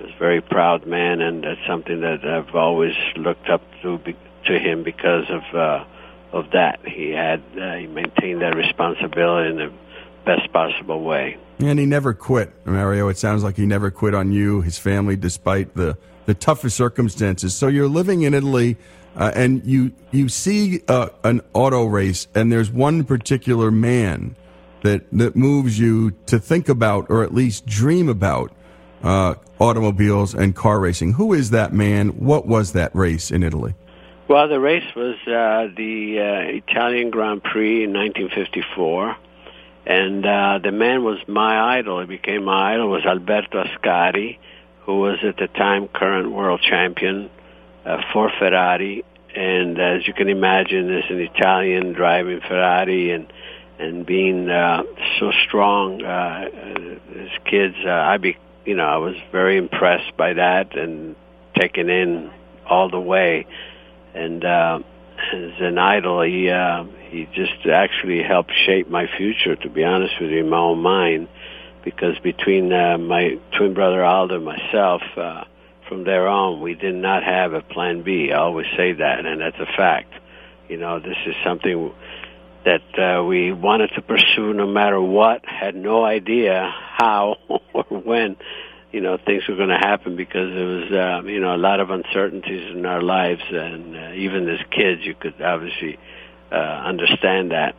was a very proud man, and that's something that I've always looked up to be, to him because of uh, of that. He had uh, he maintained that responsibility in the best possible way. And he never quit, Mario. It sounds like he never quit on you, his family, despite the, the toughest circumstances. So you're living in Italy, uh, and you you see uh, an auto race, and there's one particular man that that moves you to think about, or at least dream about, uh, automobiles and car racing. Who is that man? What was that race in Italy? Well, the race was uh, the uh, Italian Grand Prix in 1954 and uh, the man was my idol. He became my idol. Was Alberto Ascari, who was at the time current world champion uh, for Ferrari. And as you can imagine, as an Italian driving Ferrari and and being uh, so strong uh, as kids, uh, I be you know I was very impressed by that and taken in all the way. And uh, as an idol, he uh, he just actually helped shape my future. To be honest with you, in my own mind, because between uh, my twin brother Aldo and myself, uh, from there on, we did not have a plan B. I always say that, and that's a fact. You know, this is something that uh, we wanted to pursue no matter what. Had no idea how [LAUGHS] or when you know things were going to happen because there was uh, you know a lot of uncertainties in our lives, and uh, even as kids, you could obviously uh, understand that.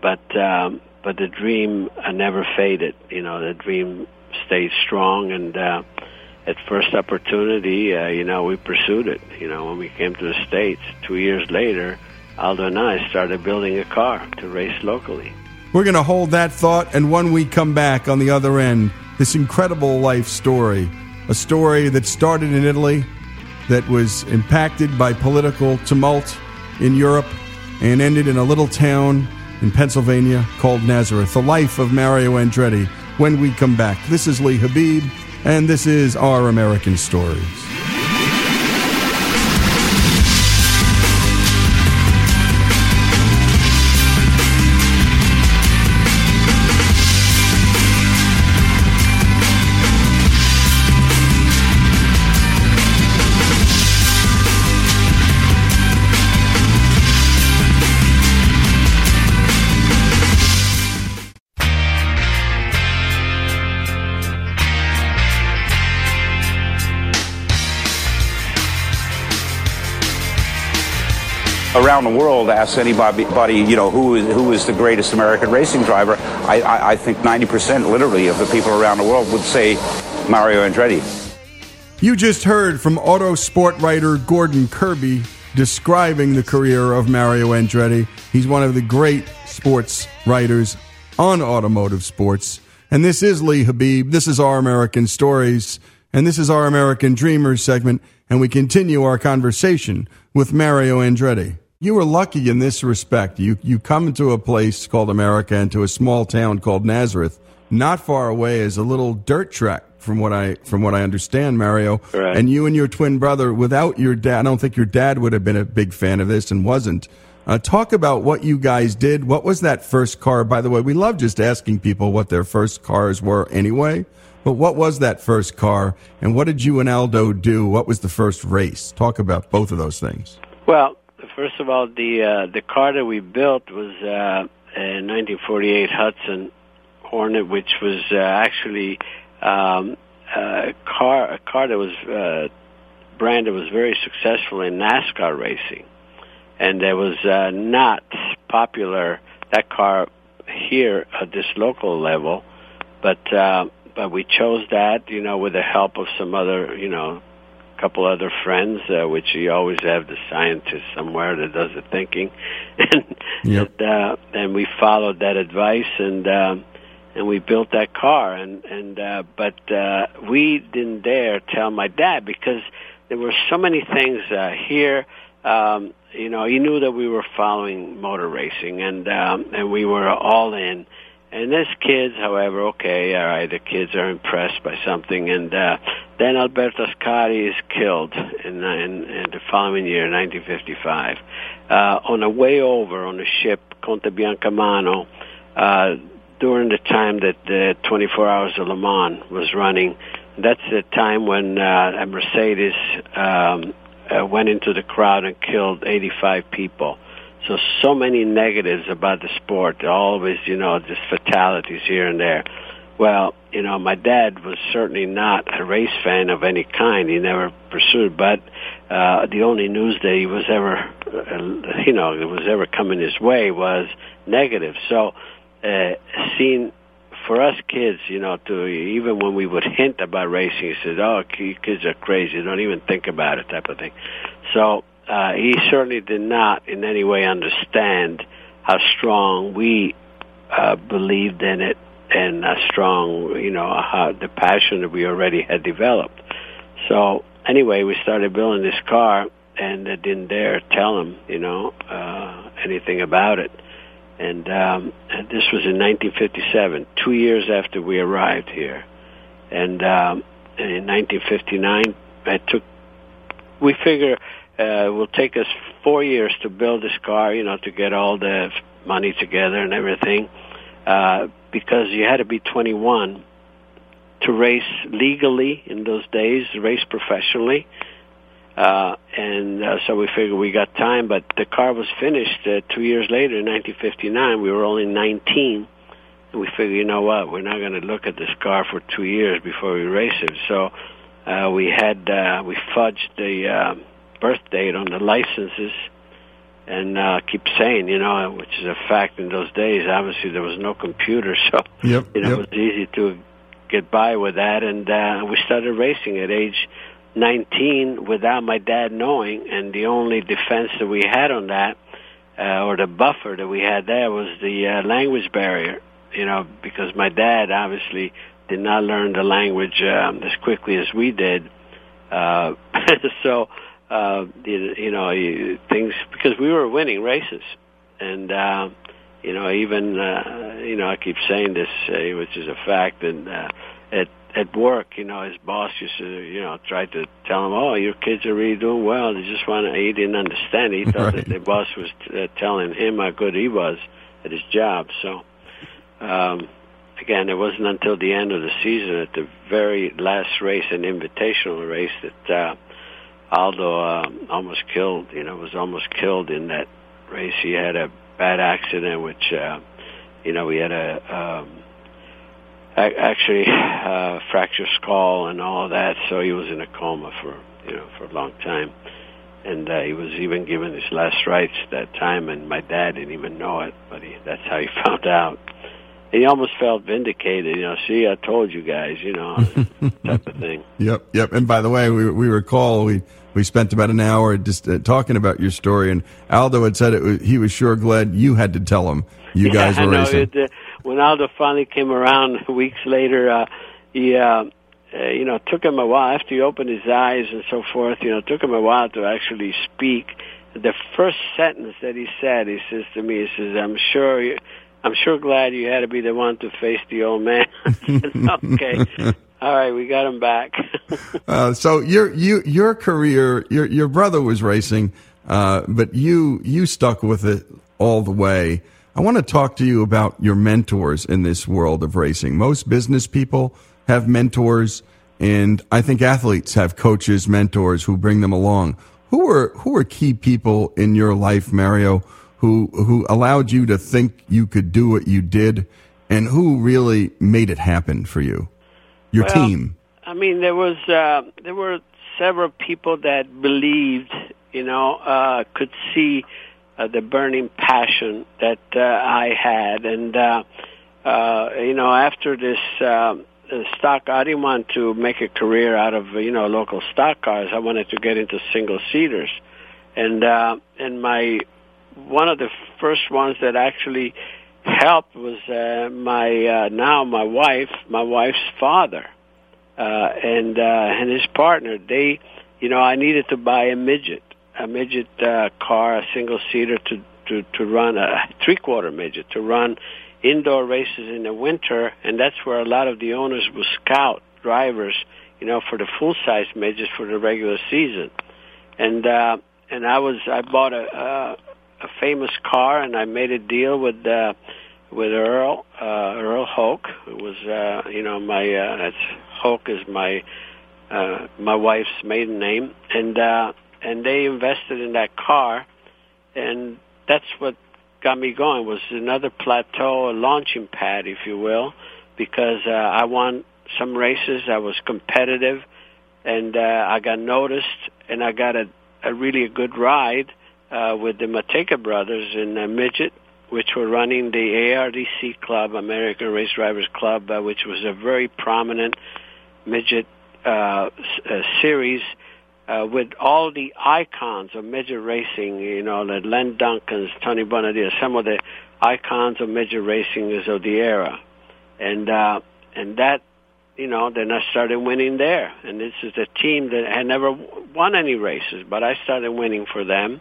But um, but the dream uh, never faded. You know, the dream stayed strong, and uh, at first opportunity, uh, you know, we pursued it. You know, when we came to the states, two years later, Aldo and I started building a car to race locally. We're going to hold that thought, and when we come back on the other end, this incredible life story, a story that started in Italy, that was impacted by political tumult in Europe, and ended in a little town in Pennsylvania called Nazareth. The life of Mario Andretti. When we come back, this is Lee Habib, and this is Our American Stories. Around the world, asks anybody, you know, who is who is the greatest American racing driver, I, I, I think 90% literally of the people around the world would say Mario Andretti. You just heard from auto sport writer Gordon Kirby describing the career of Mario Andretti. He's one of the great sports writers on automotive sports. And this is Lee Habib. This is Our American Stories. And this is Our American Dreamers segment. And we continue our conversation with Mario Andretti. You were lucky in this respect. You, you come to a place called America and to a small town called Nazareth. Not far away is a little dirt track from what I from what I understand, Mario. Right. And you and your twin brother, without your dad, I don't think your dad would have been a big fan of this and wasn't. Uh, talk about what you guys did. What was that first car? By the way, we love just asking people what their first cars were anyway. But what was that first car, and what did you and Aldo do? What was the first race? Talk about both of those things. Well, first of all, the uh, the car that we built was uh, a 1948 Hudson Hornet, which was uh, actually um, a car a car that was uh, brand that was very successful in NASCAR racing, and that was uh, not popular that car here at this local level, but uh, but we chose that you know with the help of some other you know couple other friends, uh, which you always have the scientist somewhere that does the thinking, [LAUGHS] and Yep. and, uh, and we followed that advice and um, and we built that car and and uh, but uh, we didn't dare tell my dad because there were so many things uh, here. Um, you know, he knew that we were following motor racing and um, and we were all in. And as kids, however, okay, all right, the kids are impressed by something, and uh, then Alberto Ascari is killed in, in, in the following year, 1955. Uh, on a way over on the ship Conte Biancamano, uh, during the time that the 24 Hours of Le Mans was running, that's the time when uh, a Mercedes um, uh, went into the crowd and killed 85 people. So, so many negatives about the sport. Always, you know, just fatalities here and there. Well, you know, my dad was certainly not a race fan of any kind. He never pursued, but uh, the only news that he was ever, uh, you know, that was ever coming his way was negative. So, uh, seeing for us kids, you know, to even when we would hint about racing, he said, "Oh, kids are crazy. Don't even think about it," type of thing. So uh, he certainly did not in any way understand how strong we uh, believed in it and how strong, you know, how the passion that we already had developed. So anyway, we started building this car, and I didn't dare tell him, you know, uh, anything about it. And, um, and this was in 1957, two years after we arrived here. And um, in 1959, I took. We figure uh, it will take us four years to build this car, you know, to get all the money together and everything, uh, because you had to be 21 to race legally in those days, race professionally. Uh, and uh, so we figured we got time, but the car was finished uh, two years later in 1959. We were only 19. And we figured, you know what, we're not going to look at this car for two years before we race it. So uh, we had, uh, we fudged the uh, birth date on the licenses and uh, keep saying, you know, which is a fact in those days. Obviously, there was no computer, [LAUGHS] so Yep, you know yep. it was easy to get by with that. And uh, we started racing at age 19 without my dad knowing. And the only defense that we had on that, uh, or the buffer that we had there, was the uh, language barrier. You know, because my dad obviously did not learn the language um, as quickly as we did. Uh, [LAUGHS] so uh, you, you know you, things because we were winning races, and uh, you know even uh, you know I keep saying this, uh, which is a fact, and uh, at at work, you know, his boss used to, you know, try to tell him, "Oh, your kids are really doing well." They just want to. He didn't understand. He [LAUGHS] thought that the boss was uh, telling him how good he was at his job. So, um, again, it wasn't until the end of the season, at the very last race, an invitational race, that uh, Aldo uh, almost killed. You know, was almost killed in that race. He had a bad accident, which, uh, you know, we had a. Um, ac- actually uh, fractured skull and all that. So he was in a coma for you know for a long time, and uh, he was even given his last rites that time. And my dad didn't even know it, but he, that's how he [LAUGHS] found out. He almost felt vindicated. You know, see, I told you guys. You know, [LAUGHS] type of thing. Yep, yep. And by the way, we we recall we we spent about an hour just uh, talking about your story, and Aldo had said it was, he was sure glad you had to tell him you guys yeah, were racing. It, uh, when Aldo finally came around [LAUGHS] weeks later, uh, he, uh, uh, you know, took him a while after he opened his eyes and so forth. You know, took him a while to actually speak. The first sentence that he said, he says to me, he says, "I'm sure you." I'm sure glad you had to be the one to face the old man. [LAUGHS] Said, okay. All right, we got him back. [LAUGHS] Uh, so your you your career, your your brother was racing, uh, but you you stuck with it all the way. I want to talk to you about your mentors in this world of racing. Most business people have mentors, and I think athletes have coaches, mentors who bring them along. Who are who are key people in your life, Mario, who who allowed you to think you could do what you did, and who really made it happen for you? Your Well, team. I mean, there was uh, there were several people that believed, you know, uh, could see uh, the burning passion that uh, I had, and uh, uh, you know, after this uh, stock, I didn't want to make a career out of you know local stock cars. I wanted to get into single seaters, and uh, and my one of the first ones that actually helped was uh, my uh, now my wife, my wife's father uh, and uh, and his partner. They, you know, I needed to buy a midget, a midget uh, car, a single seater to to to run a three quarter midget to run indoor races in the winter, and that's where a lot of the owners will scout drivers, you know, for the full size midgets for the regular season. And uh, and I was I bought a. A famous car, and I made a deal with uh, with Earl uh, Earl Hoch. It was uh, you know my uh, that's Hoch is my uh, my wife's maiden name, and uh, and they invested in that car, and that's what got me going. Was another plateau, a launching pad, if you will, because uh, I won some races. I was competitive, and uh, I got noticed, and I got a, a really a good ride uh, with the Mataka brothers in uh, midget, which were running the ARDC Club, American Race Drivers Club, uh, which was a very prominent midget uh, s- uh, series uh, with all the icons of midget racing. You know, the Len Duncans, Tony Bonadies, some of the icons of midget racing is of the era, and uh, and that. You know, then I started winning there, and this is a team that had never won any races, but I started winning for them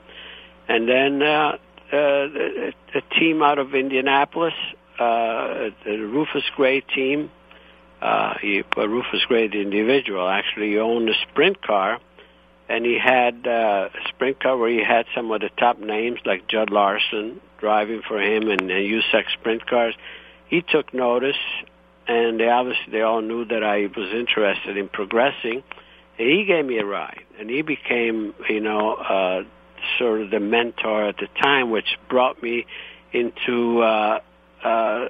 and then uh, uh, a, team out of Indianapolis, uh, the Rufus Gray team. Uh, he, Rufus Gray, the individual, actually owned a sprint car, and he had uh, a sprint car where he had some of the top names like Jud Larson driving for him and, and USAC sprint cars. He took notice, and they obviously they all knew that I was interested in progressing. And he gave me a ride, and he became, you know, uh, sort of the mentor at the time, which brought me into, uh, uh,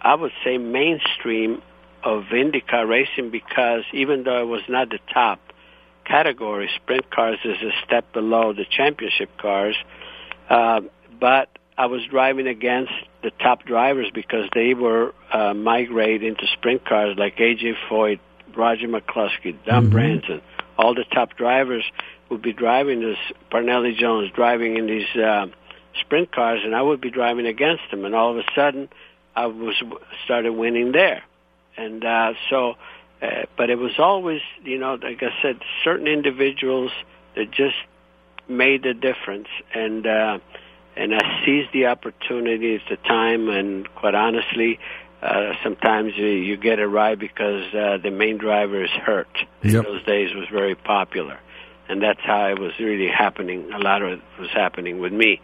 I would say, mainstream of IndyCar racing because even though it was not the top category, sprint cars is a step below the championship cars, uh, but I was driving against the top drivers because they were uh, migrate into sprint cars like AJ Foyt, Roger McCluskey, Don Branson, all the top drivers would be driving this Parnelli Jones driving in these uh, sprint cars, and I would be driving against them, and all of a sudden I was started winning there, and uh, so. Uh, but it was always, you know, like I said, certain individuals that just made the difference, and uh, and I seized the opportunity at the time, and quite honestly, uh, sometimes you, you get a ride because uh, the main driver is hurt. In Yep. those days, was very popular, and that's how it was really happening. A lot of it was happening with me.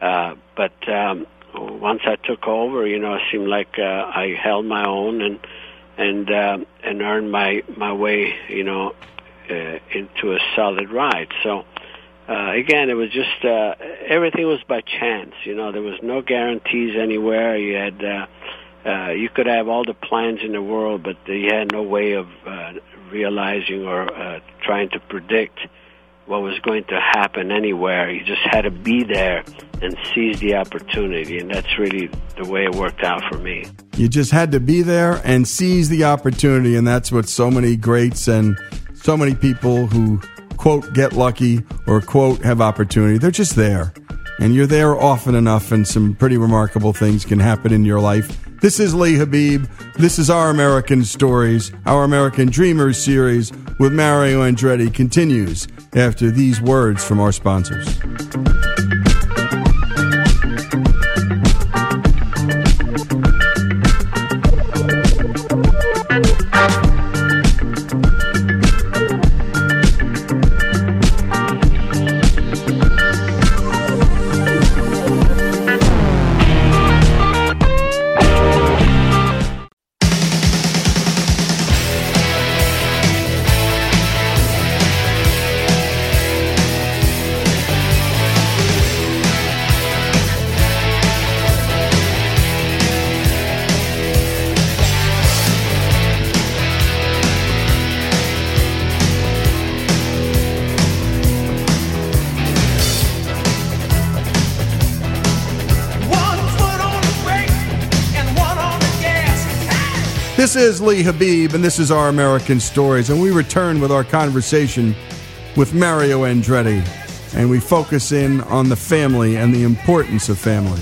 Uh, but um, once I took over, you know, it seemed like uh, I held my own and and uh, and earned my my way, you know, uh, into a solid ride. So uh, again, it was just uh, everything was by chance. You know, there was no guarantees anywhere. You had uh, uh, you could have all the plans in the world, but you had no way of uh, realizing or uh, trying to predict what was going to happen anywhere. You just had to be there and seize the opportunity, and that's really the way it worked out for me. You just had to be there and seize the opportunity, and that's what so many greats and so many people who quote get lucky or quote have opportunity. They're just there, and you're there often enough, and some pretty remarkable things can happen in your life. This is Lee Habib. This is Our American Stories. Our American Dreamers series with Mario Andretti continues after these words from our sponsors. This is Lee Habib, and this is Our American Stories. And we return with our conversation with Mario Andretti. And we focus in on the family and the importance of family.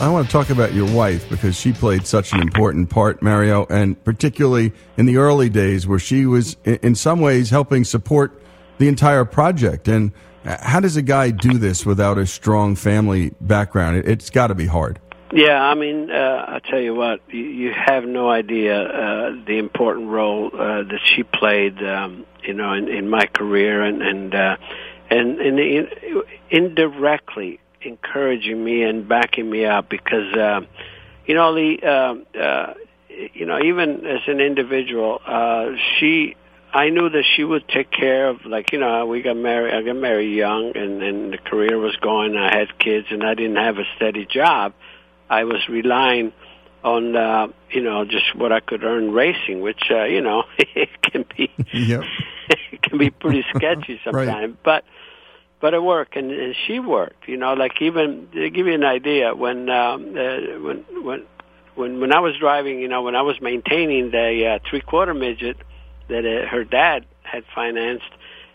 I want to talk about your wife because she played such an important part, Mario, and particularly in the early days where she was, in some ways, helping support the entire project. And uh, how does a guy do this without a strong family background? It's got to be hard. Yeah, I mean, uh, I tell you what, you, you have no idea uh, the important role uh, that she played, um, you know, in, in my career, and and uh, and, and in, indirectly encouraging me and backing me up because, uh, you know, the, uh, uh, you know, even as an individual, uh, she. I knew that she would take care of, like you know, we got married. I got married young, and and the career was going. I had kids, and I didn't have a steady job. I was relying on uh, you know just what I could earn racing, which uh, you know [LAUGHS] it can be yep. [LAUGHS] it can be pretty sketchy [LAUGHS] sometimes, Right. but but it worked and, and she worked. You know, like even to give you an idea, when um, uh, when when when when I was driving, you know, when I was maintaining the uh, three quarter midget that uh, her dad had financed,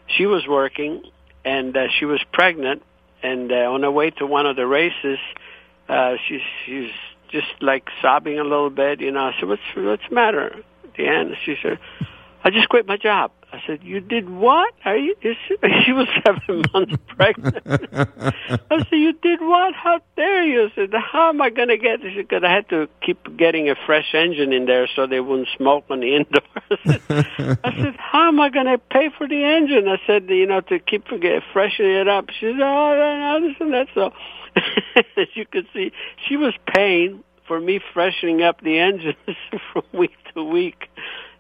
she was working and uh, she was pregnant, and uh, on her way to one of the races uh Uh, she's she's just like sobbing a little bit, you know. I said, What's what's the matter, Dee Ann? She said, I just quit my job. I said, You did what? Are you she, [LAUGHS] she was seven [LAUGHS] months pregnant. [LAUGHS] I said, You did what? How dare you? I said, How am I gonna get this? Because I had to keep getting a fresh engine in there so they wouldn't smoke on the indoor. I said, How am I gonna pay for the engine? I said, you know, to keep get, freshening it up. She said, Oh this and that so as you could see, she was paying for me freshening up the engines from week to week,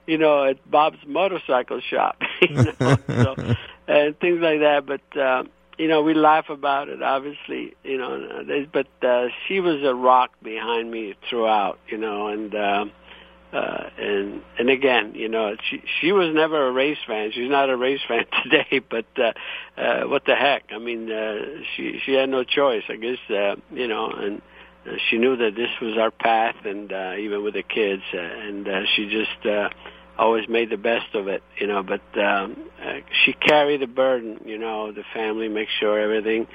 you know, at Bob's motorcycle shop, [LAUGHS] you know, so, [LAUGHS] and things like that. But uh, you know, we laugh about it, obviously, you know. But uh, she was a rock behind me throughout, you know, and. Uh, uh, and and again, you know, she she was never a race fan. She's not a race [LAUGHS] fan today, but uh, uh, what the heck? I mean, uh, she she had no choice, I guess. Uh, you know, and she knew that this was our path, and uh, even with the kids, uh, and uh, she just uh, always made the best of it. You know, but um, uh, she carried the burden. You know, the family, make sure everything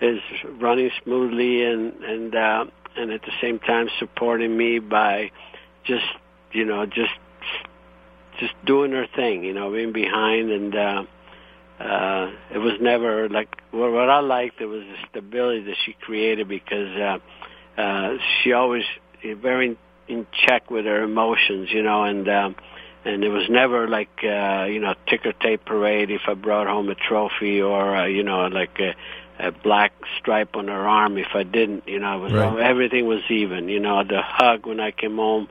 is running smoothly, and and uh, and at the same time supporting me by just you know, just just doing her thing, you know, being behind and uh uh it was never like what, what I liked it was the stability that she created because uh uh she always uh, very in check with her emotions, you know, and um and it was never like uh you know ticker tape parade if I brought home a trophy or uh, you know like a a black stripe on her arm if I didn't, you know, it was Right. all, everything was even, you know, the hug when I came home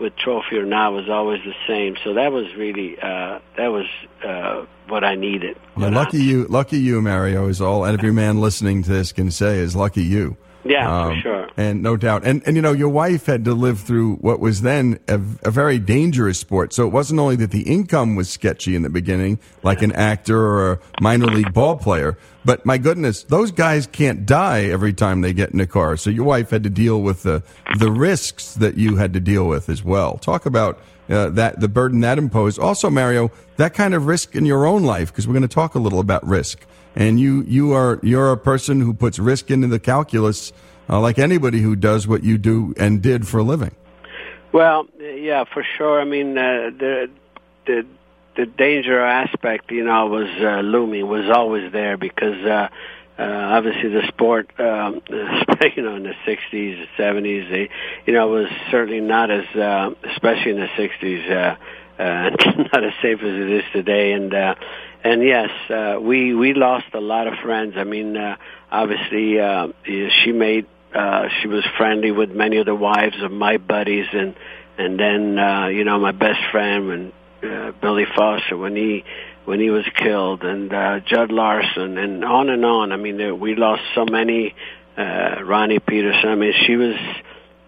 with trophy or not was always the same. So that was really uh that was uh what I needed. Yeah, lucky you, lucky you, Mario, is all every man listening to this can say is lucky you. Yeah, Um, for sure. And no doubt. And, and you know, your wife had to live through what was then a, a very dangerous sport. So it wasn't only that the income was sketchy in the beginning, like an actor or a minor league ball player, but my goodness, those guys can't die every time they get in a car. So your wife had to deal with the, the risks that you had to deal with as well. Talk about uh, that, the burden that imposed. Also, Mario, that kind of risk in your own life, because we're going to talk a little about risk. And you, you are, you're a person who puts risk into the calculus, uh, like anybody who does what you do and did for a living. Well, yeah, for sure. I mean, uh, the the the danger aspect, you know, was uh, looming, was always there because uh, uh, obviously the sport, um, [LAUGHS] you know, in the '60s, '70s, they, you know, was certainly not as, uh, especially in the '60s, uh, uh, [LAUGHS] not as safe as it is today. And uh, and yes, uh, we we lost a lot of friends. I mean, uh, obviously, uh, she made uh, she was friendly with many of the wives of my buddies, and and then uh, you know my best friend when uh, Billy Foster when he when he was killed, and uh, Jud Larson, and on and on. I mean, there, we lost so many. Uh, Ronnie Peterson. I mean, she was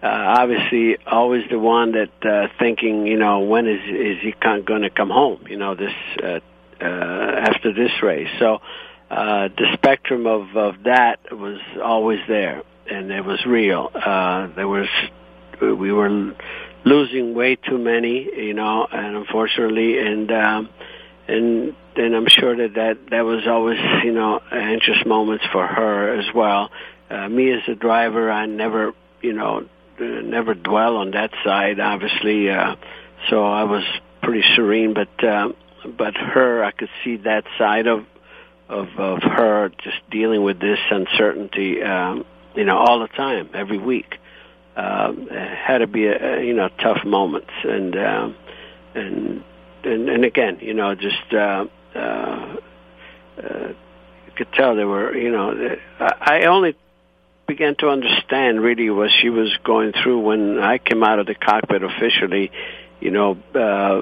uh, obviously always the one that uh, thinking, you know, when is is he going to come home? You know, this uh, uh, after this race. So uh, the spectrum of of that was always there, and it was real. Uh, there was we were losing way too many, you know, and unfortunately, and um, and then I'm sure that, that that was always, you know, anxious moments for her as well. Uh, me as a driver, I never, you know, never dwell on that side, obviously. Uh, so I was pretty serene, but uh, but her, I could see that side of of of her just dealing with this uncertainty, um, you know, all the time, every week. Um, it had to be a, you know tough moments, and um, and and and again, you know, just uh, uh, uh, you could tell there were, you know, I, I only began to understand really what she was going through when I came out of the cockpit officially, you know, uh,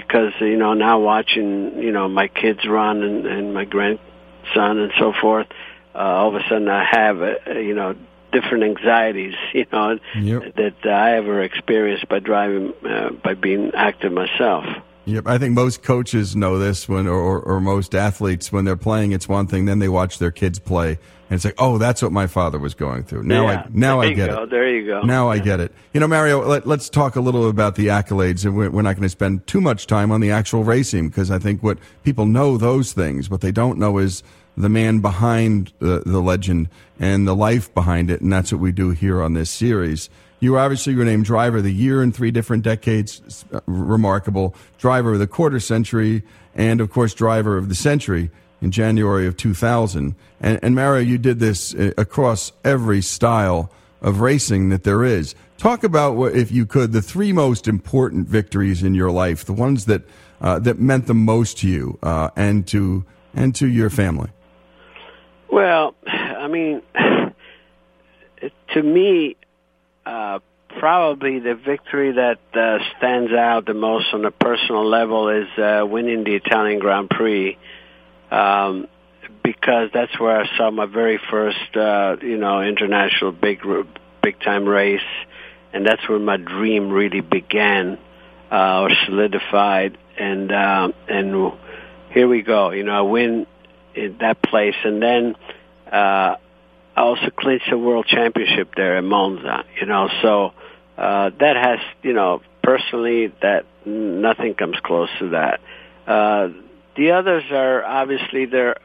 because you know now watching you know my kids run and, and my grandson and so forth, uh, all of a sudden I have uh, you know different anxieties [LAUGHS] you know Yep. that I ever experienced by driving uh, by being active myself. Yep, I think most coaches know this when, or, or, or most athletes when they're playing, it's one thing. Then they watch their kids play, and it's like, oh, that's what my father was going through. Now Yeah. I now I get go. it. There you go. Now I get it. You know, Mario, let, let's talk a little about the accolades, and we're, we're not going to spend too much time on the actual racing because I think what people know those things. What they don't know is the man behind the, the legend and the life behind it, and that's what we do here on this series. You were obviously were named Driver of the Year in three different decades, uh, remarkable. Driver of the Quarter Century, and of course, Driver of the Century in January of 2000. And, and Mario, you did this uh, across every style of racing that there is. Talk about, what, if you could, the three most important victories in your life, the ones that uh, that meant the most to you uh, and to and to your family. Well, [SIGHS] I mean, [SIGHS] to me, uh, probably the victory that uh, stands out the most on a personal level is uh, winning the Italian Grand Prix, um, because that's where I saw my very first, uh, you know, international big big time race, and that's where my dream really began uh, or solidified, and uh, and here we go. You know, I win in that place, and then uh, I also clinched a world championship there in Monza. You know, so uh, that has, you know, personally, that nothing comes close to that. Uh, the others are obviously there.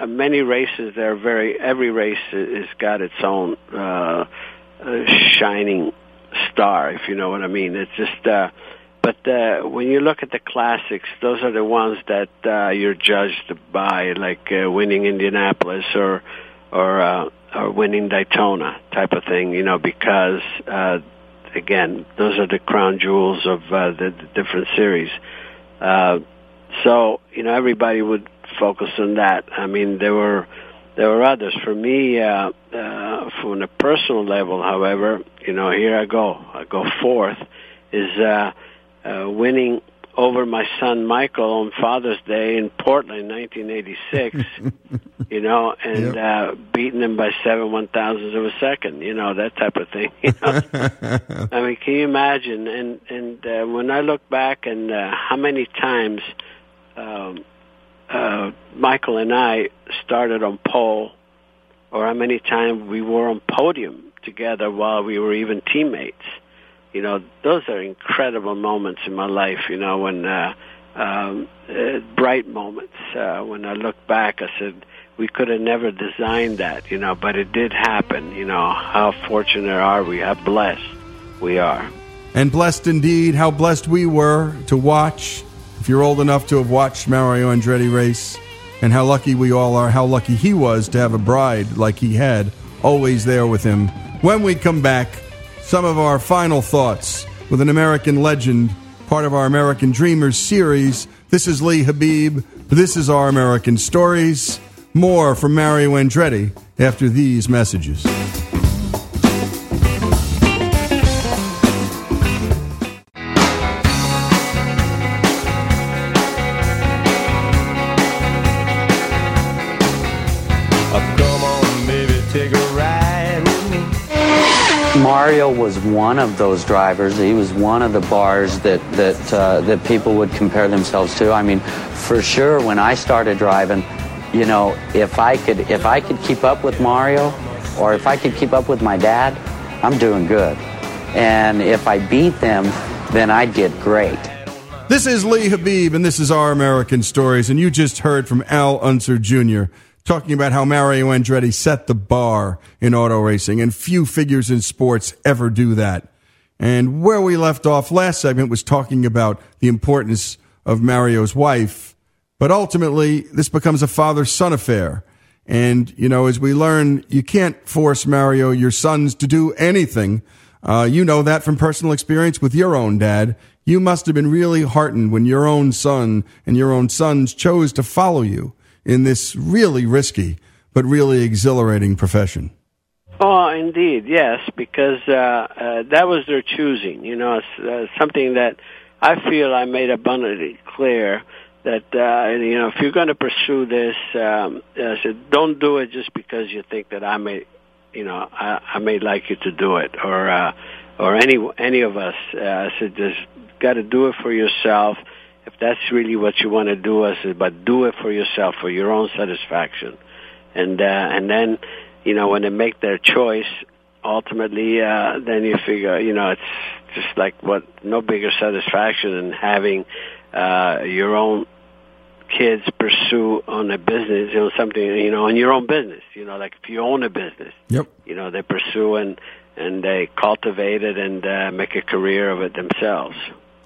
Are many races. They're very. Every race has got its own uh, uh, shining star, if you know what I mean. It's just. Uh, but uh, when you look at the classics, those are the ones that uh, you're judged by, like uh, winning Indianapolis or or uh, or winning Daytona type of thing. You know, because uh, again, those are the crown jewels of uh, the, the different series. Uh, so you know, everybody would focus on that. I mean, there were there were others. For me, uh, uh, from a personal level, however, you know, here I go. I go fourth. Is uh, uh, winning over my son Michael on Father's Day in Portland, 1986. [LAUGHS] you know, and uh, beating him by seven one thousandths of a second. You know that type of thing. [LAUGHS] You know? [LAUGHS] I mean, can you imagine? And and uh, when I look back and uh, how many times um, uh, Michael and I started on pole, or how many times we were on podium together while we were even teammates. You know, those are incredible moments in my life. You know, when uh, um, uh, bright moments. Uh, when I look back, I said we could have never designed that. You know, but it did happen. You know, how fortunate are we? How blessed we are. And blessed indeed, how blessed we were to watch. If you're old enough to have watched Mario Andretti race, and how lucky we all are, how lucky he was to have a bride like he had, always there with him. When we come back, some of our final thoughts with an American legend, part of our American Dreamers series. This is Lee Habib. This is our American Stories. More from Mario Andretti after these messages. Mario was one of those drivers. He was one of the bars that that uh, that people would compare themselves to. I mean, for sure, when I started driving, you know, if I could if I could keep up with Mario, or if I could keep up with my dad, I'm doing good. and if I beat them, then I'd get great. This is Lee Habib, and this is Our American Stories. And you just heard from Al Unser Jr. talking about how Mario Andretti set the bar in auto racing, and few figures in sports ever do that. And where we left off last segment was talking about the importance of Mario's wife, but ultimately this becomes a father son affair. And, you know, as we learn, you can't force Mario, your sons, to do anything. Uh, you know that from personal experience with your own dad. You must have been really heartened when your own son and your own sons chose to follow you in this really risky but really exhilarating profession. Oh, indeed, yes, because uh, uh, that was their choosing. You know, it's uh, something that I feel I made abundantly clear that uh, you know if you're going to pursue this, um, I said don't do it just because you think that I may, you know, I, I may like you to do it, or uh, or any any of us. Uh, I said just got to do it for yourself. If that's really what you want to do, I said, but do it for yourself for your own satisfaction, and uh, and then you know when they make their choice, ultimately, uh, then you figure, you know, it's just like what no bigger satisfaction than having uh, your own kids pursue on a business, you know, something, you know, in your own business, you know, like if you own a business, yep. you know, they pursue and, and they cultivate it and uh, make a career of it themselves.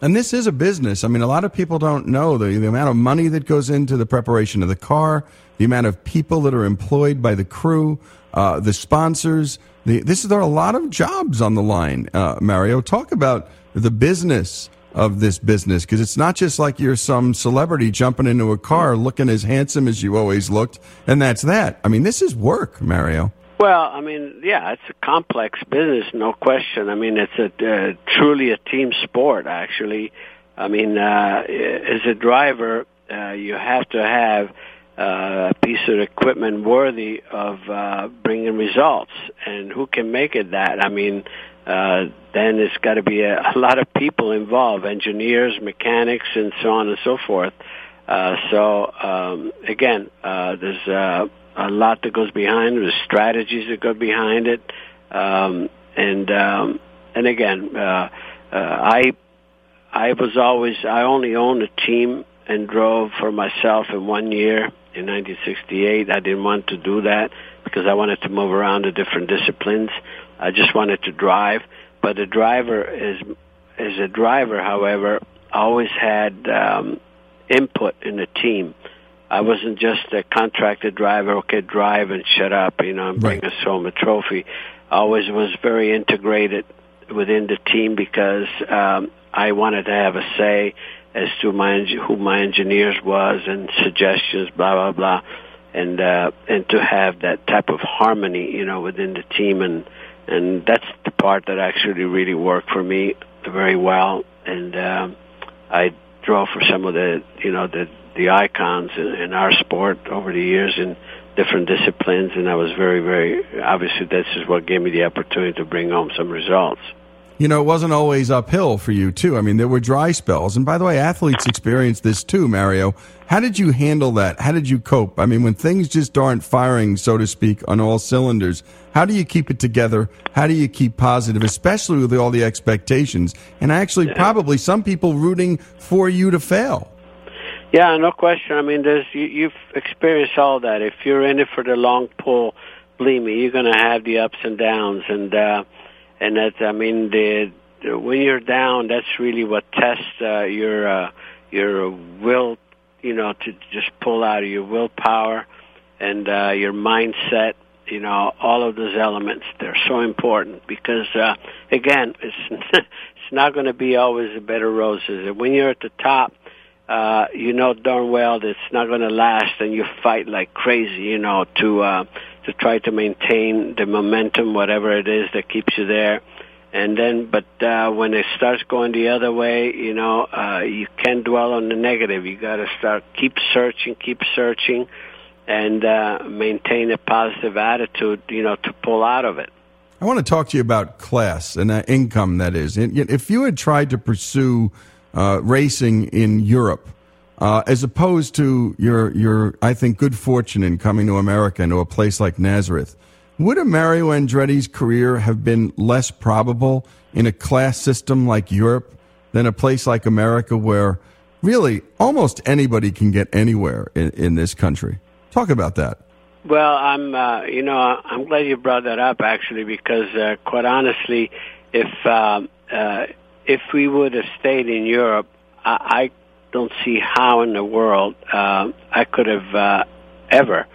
And this is a business. I mean, a lot of people don't know the, the amount of money that goes into the preparation of the car, the amount of people that are employed by the crew, uh, the sponsors. The, this is there are a lot of jobs on the line. Uh, Mario, talk about the business of this business because it's not just like you're some celebrity jumping into a car looking as handsome as you always looked, and that's that. I mean, this is work, Mario. Well, I mean, yeah, it's a complex business, no question. I mean, it's a uh, truly a team sport, actually. I mean, uh, as a driver, uh, you have to have uh, a piece of equipment worthy of uh, bringing results, and who can make it that? I mean, uh, then it's got to be a, a lot of people involved, engineers, mechanics, and so on and so forth. Uh, so um, again, uh, there's uh, a lot that goes behind. it. There's strategies that go behind it, um, and um, and again, uh, uh, I I was always I only owned a team and drove for myself in one year in 1968. I didn't want to do that because I wanted to move around to different disciplines. I just wanted to drive, but the driver is as a driver, however, always had um, input in the team. I wasn't just a contracted driver, okay, drive and shut up, you know, and bring right. us home a trophy. I always was very integrated within the team because um, I wanted to have a say as to my who my engineers was and suggestions, blah blah blah, and uh, and to have that type of harmony, you know, within the team, and and that's the part that actually really worked for me very well, and um, I drove for some of the you know the the icons in, in our sport over the years in different disciplines, and I was very very obviously this is what gave me the opportunity to bring home some results you know, it wasn't always uphill for you, too. I mean, there were dry spells. And by the way, athletes experience this too, Mario. How did you handle that? How did you cope? I mean, when things just aren't firing, so to speak, on all cylinders, how do you keep it together? How do you keep positive, especially with all the expectations? And actually, probably some people rooting for you to fail. Yeah, no question. I mean, there's you, you've experienced all that. If you're in it for the long pull, believe me, you're going to have the ups and downs. And, uh, and that I mean the, the when you're down, that's really what tests uh, your uh, your will, you know, to just pull out of your willpower and uh, your mindset. You know, all of those elements they're so important because uh, again, it's [LAUGHS] it's not going to be always a bed of roses. When you're at the top, uh, you know darn well that it's not going to last, and you fight like crazy, you know, to uh, to try to maintain the momentum, whatever it is that keeps you there. And then, but uh, when it starts going the other way, you know, uh, you can't dwell on the negative. You got to start keep searching, keep searching, and uh, maintain a positive attitude, you know, to pull out of it. I want to talk to you about class and uh, income. That is, if you had tried to pursue uh, racing in Europe, uh, as opposed to your your I think good fortune in coming to America into a place like Nazareth. Would a Mario Andretti's career have been less probable in a class system like Europe than a place like America where really almost anybody can get anywhere in, in this country? Talk about that. Well, I'm, uh, you know, I'm glad you brought that up actually, because uh, quite honestly, if um, uh, if we would have stayed in Europe, I, I don't see how in the world uh, I could have uh, ever,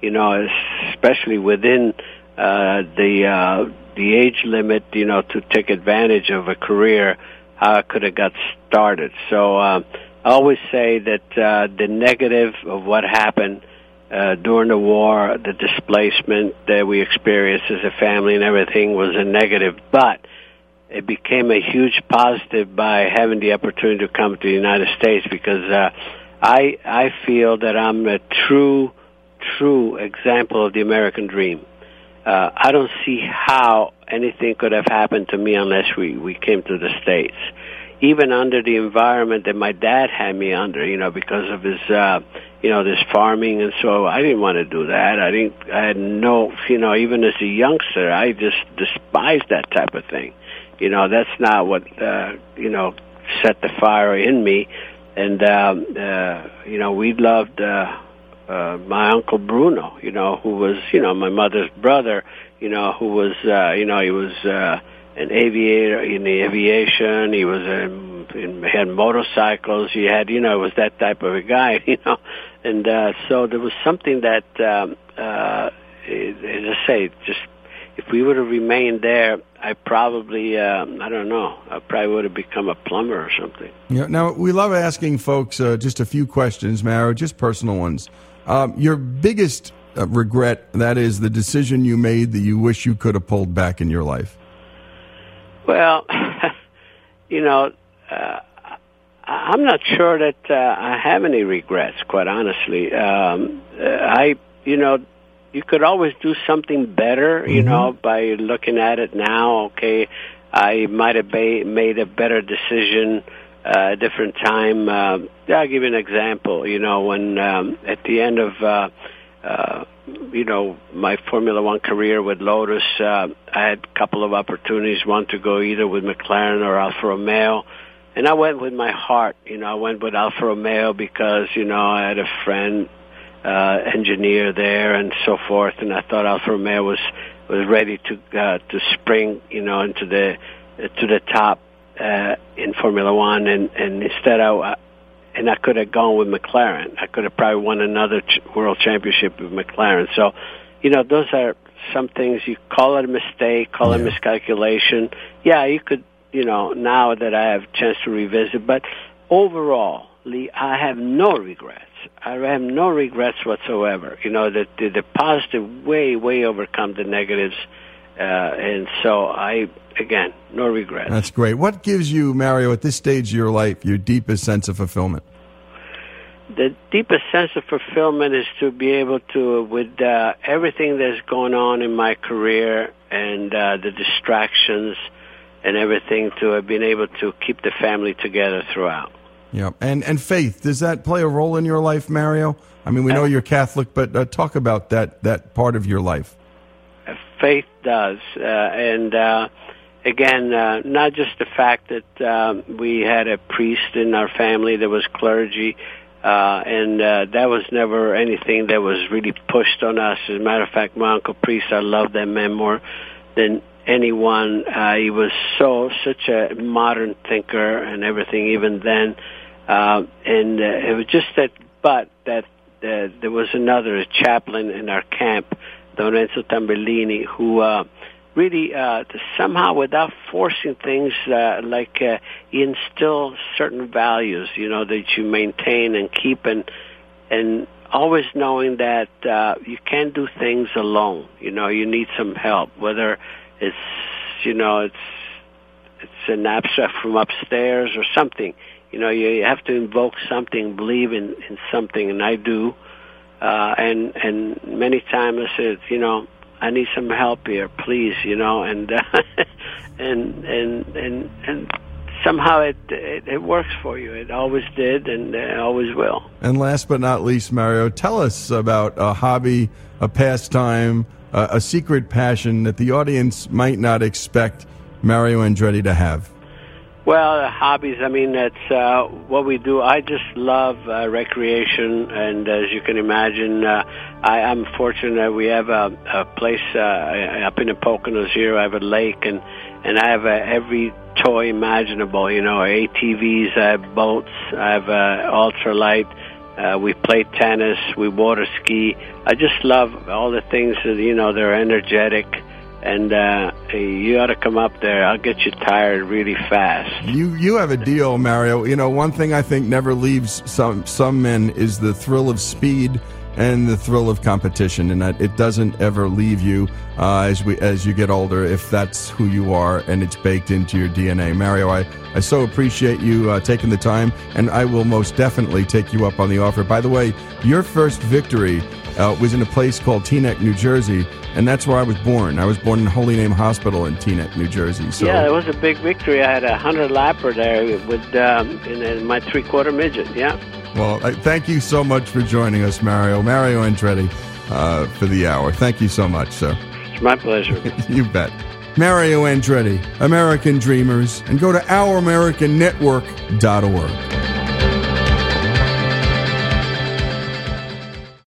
you know, especially within uh, the uh, the age limit, you know, to take advantage of a career, how I could have got started. So uh, I always say that uh, the negative of what happened uh, during the war, the displacement that we experienced as a family and everything was a negative, but it became a huge positive by having the opportunity to come to the United States because uh, I I feel that I'm a true true example of the American dream. Uh, I don't see how anything could have happened to me unless we we came to the states. Even under the environment that my dad had me under, you know, because of his uh, you know, this farming and so I didn't want to do that. I didn't I had no you know, even as a youngster I just despised that type of thing. You know, that's not what uh you know, set the fire in me. And um uh you know, we loved uh uh my uncle Bruno, you know, who was, you know, my mother's brother, you know, who was uh you know, he was uh an aviator in the aviation. He was a, in, had motorcycles. He had, you know, was that type of a guy, [LAUGHS] you know. And uh, so there was something that, um, uh, as I say, just if we would have remained there, I probably, um, I don't know, I probably would have become a plumber or something. Yeah. Now we love asking folks uh, just a few questions, Mario, just personal ones. Um, your biggest uh, regret that is the decision you made that you wish you could have pulled back in your life. Well, [LAUGHS] you know, uh, I'm not sure that uh, I have any regrets. Quite honestly, um, uh, I, you know, you could always do something better. You Mm-hmm. know, by looking at it now. Okay, I might have ba- made a better decision uh, a different time. Uh, I'll give you an example. You know, when um, at the end of uh, uh, you know my Formula One career with Lotus, uh, I had a couple of opportunities. One to go either with McLaren or Alfa Romeo, and I went with my heart. You know, I went with Alfa Romeo because you know I had a friend uh, engineer there and so forth, and I thought Alfa Romeo was was ready to uh, to spring you know into the uh, to the top uh, in Formula One, and and instead I and I could have gone with McLaren. I could have probably won another ch- world championship with McLaren. So, you know, those are some things you call it a mistake, call it miscalculation. Yeah, you could, you know, now that I have a chance to revisit, but overall, Lee, I have no regrets. I have no regrets whatsoever. You know, that the, the positive way, way overcome the negatives. Uh, and so I, again, no regrets. That's great. What gives you, Mario, at this stage of your life, your deepest sense of fulfillment? the deepest sense of fulfillment is to be able to, with uh, everything that's going on in my career and uh, the distractions and everything, to have been able to keep the family together throughout. Yeah, and and faith does that play a role in your life, Mario? I mean, we know you're Catholic, but uh, talk about that that part of your life. Faith does, uh, and uh, again, uh, not just the fact that um, we had a priest in our family that was clergy, uh, and uh, that was never anything that was really pushed on us. As a matter of fact, my uncle priest, I love that man more than anyone. Uh, he was so such a modern thinker and everything, even then. Uh, and uh, it was just that, but that uh, there was another chaplain in our camp, Lorenzo Tambellini, who uh, really uh, somehow, without forcing things, uh, like uh, he instilled certain values, you know, that you maintain and keep, and and always knowing that uh, you can't do things alone. You know, you need some help, whether it's you know it's it's an abstract from upstairs or something. You know, you have to invoke something, believe in in something, and I do. Uh, and and many times I said, you know, I need some help here, please, you know, and uh, [LAUGHS] and and and and somehow it, it it works for you. It always did, and uh, always will. And last but not least, Mario, tell us about a hobby, a pastime, a secret passion that the audience might not expect Mario Andretti to have. Well, uh, hobbies. I mean, that's uh, what we do. I just love uh, recreation, and as you can imagine, uh, I, I'm fortunate. That we have a, a place uh, up in the Poconos here. I have a lake, and and I have uh, every toy imaginable. You know, ATVs, I have boats, I have uh, ultralight. Uh, we play tennis, we water ski. I just love all the things that you know. They're energetic and uh, you ought to come up there. I'll get you tired really fast. You you have a deal, Mario. You know, one thing I think never leaves some some men is the thrill of speed and the thrill of competition, and that it doesn't ever leave you uh, as we as you get older. If that's who you are, and it's baked into your DNA, Mario. I I so appreciate you uh, taking the time, and I will most definitely take you up on the offer. By the way, your first victory uh, was in a place called Teaneck, New Jersey, and that's where I was born. I was born in Holy Name Hospital in Teaneck, New Jersey. So yeah, it was a big victory. I had a hundred lapper there with um, in, in my three quarter midget. Yeah. Well, I, thank you so much for joining us, Mario. Mario Andretti, uh, for the hour. Thank you so much, sir. It's my pleasure. [LAUGHS] you bet. Mario Andretti, American Dreamers, and go to ouramericannetwork.org.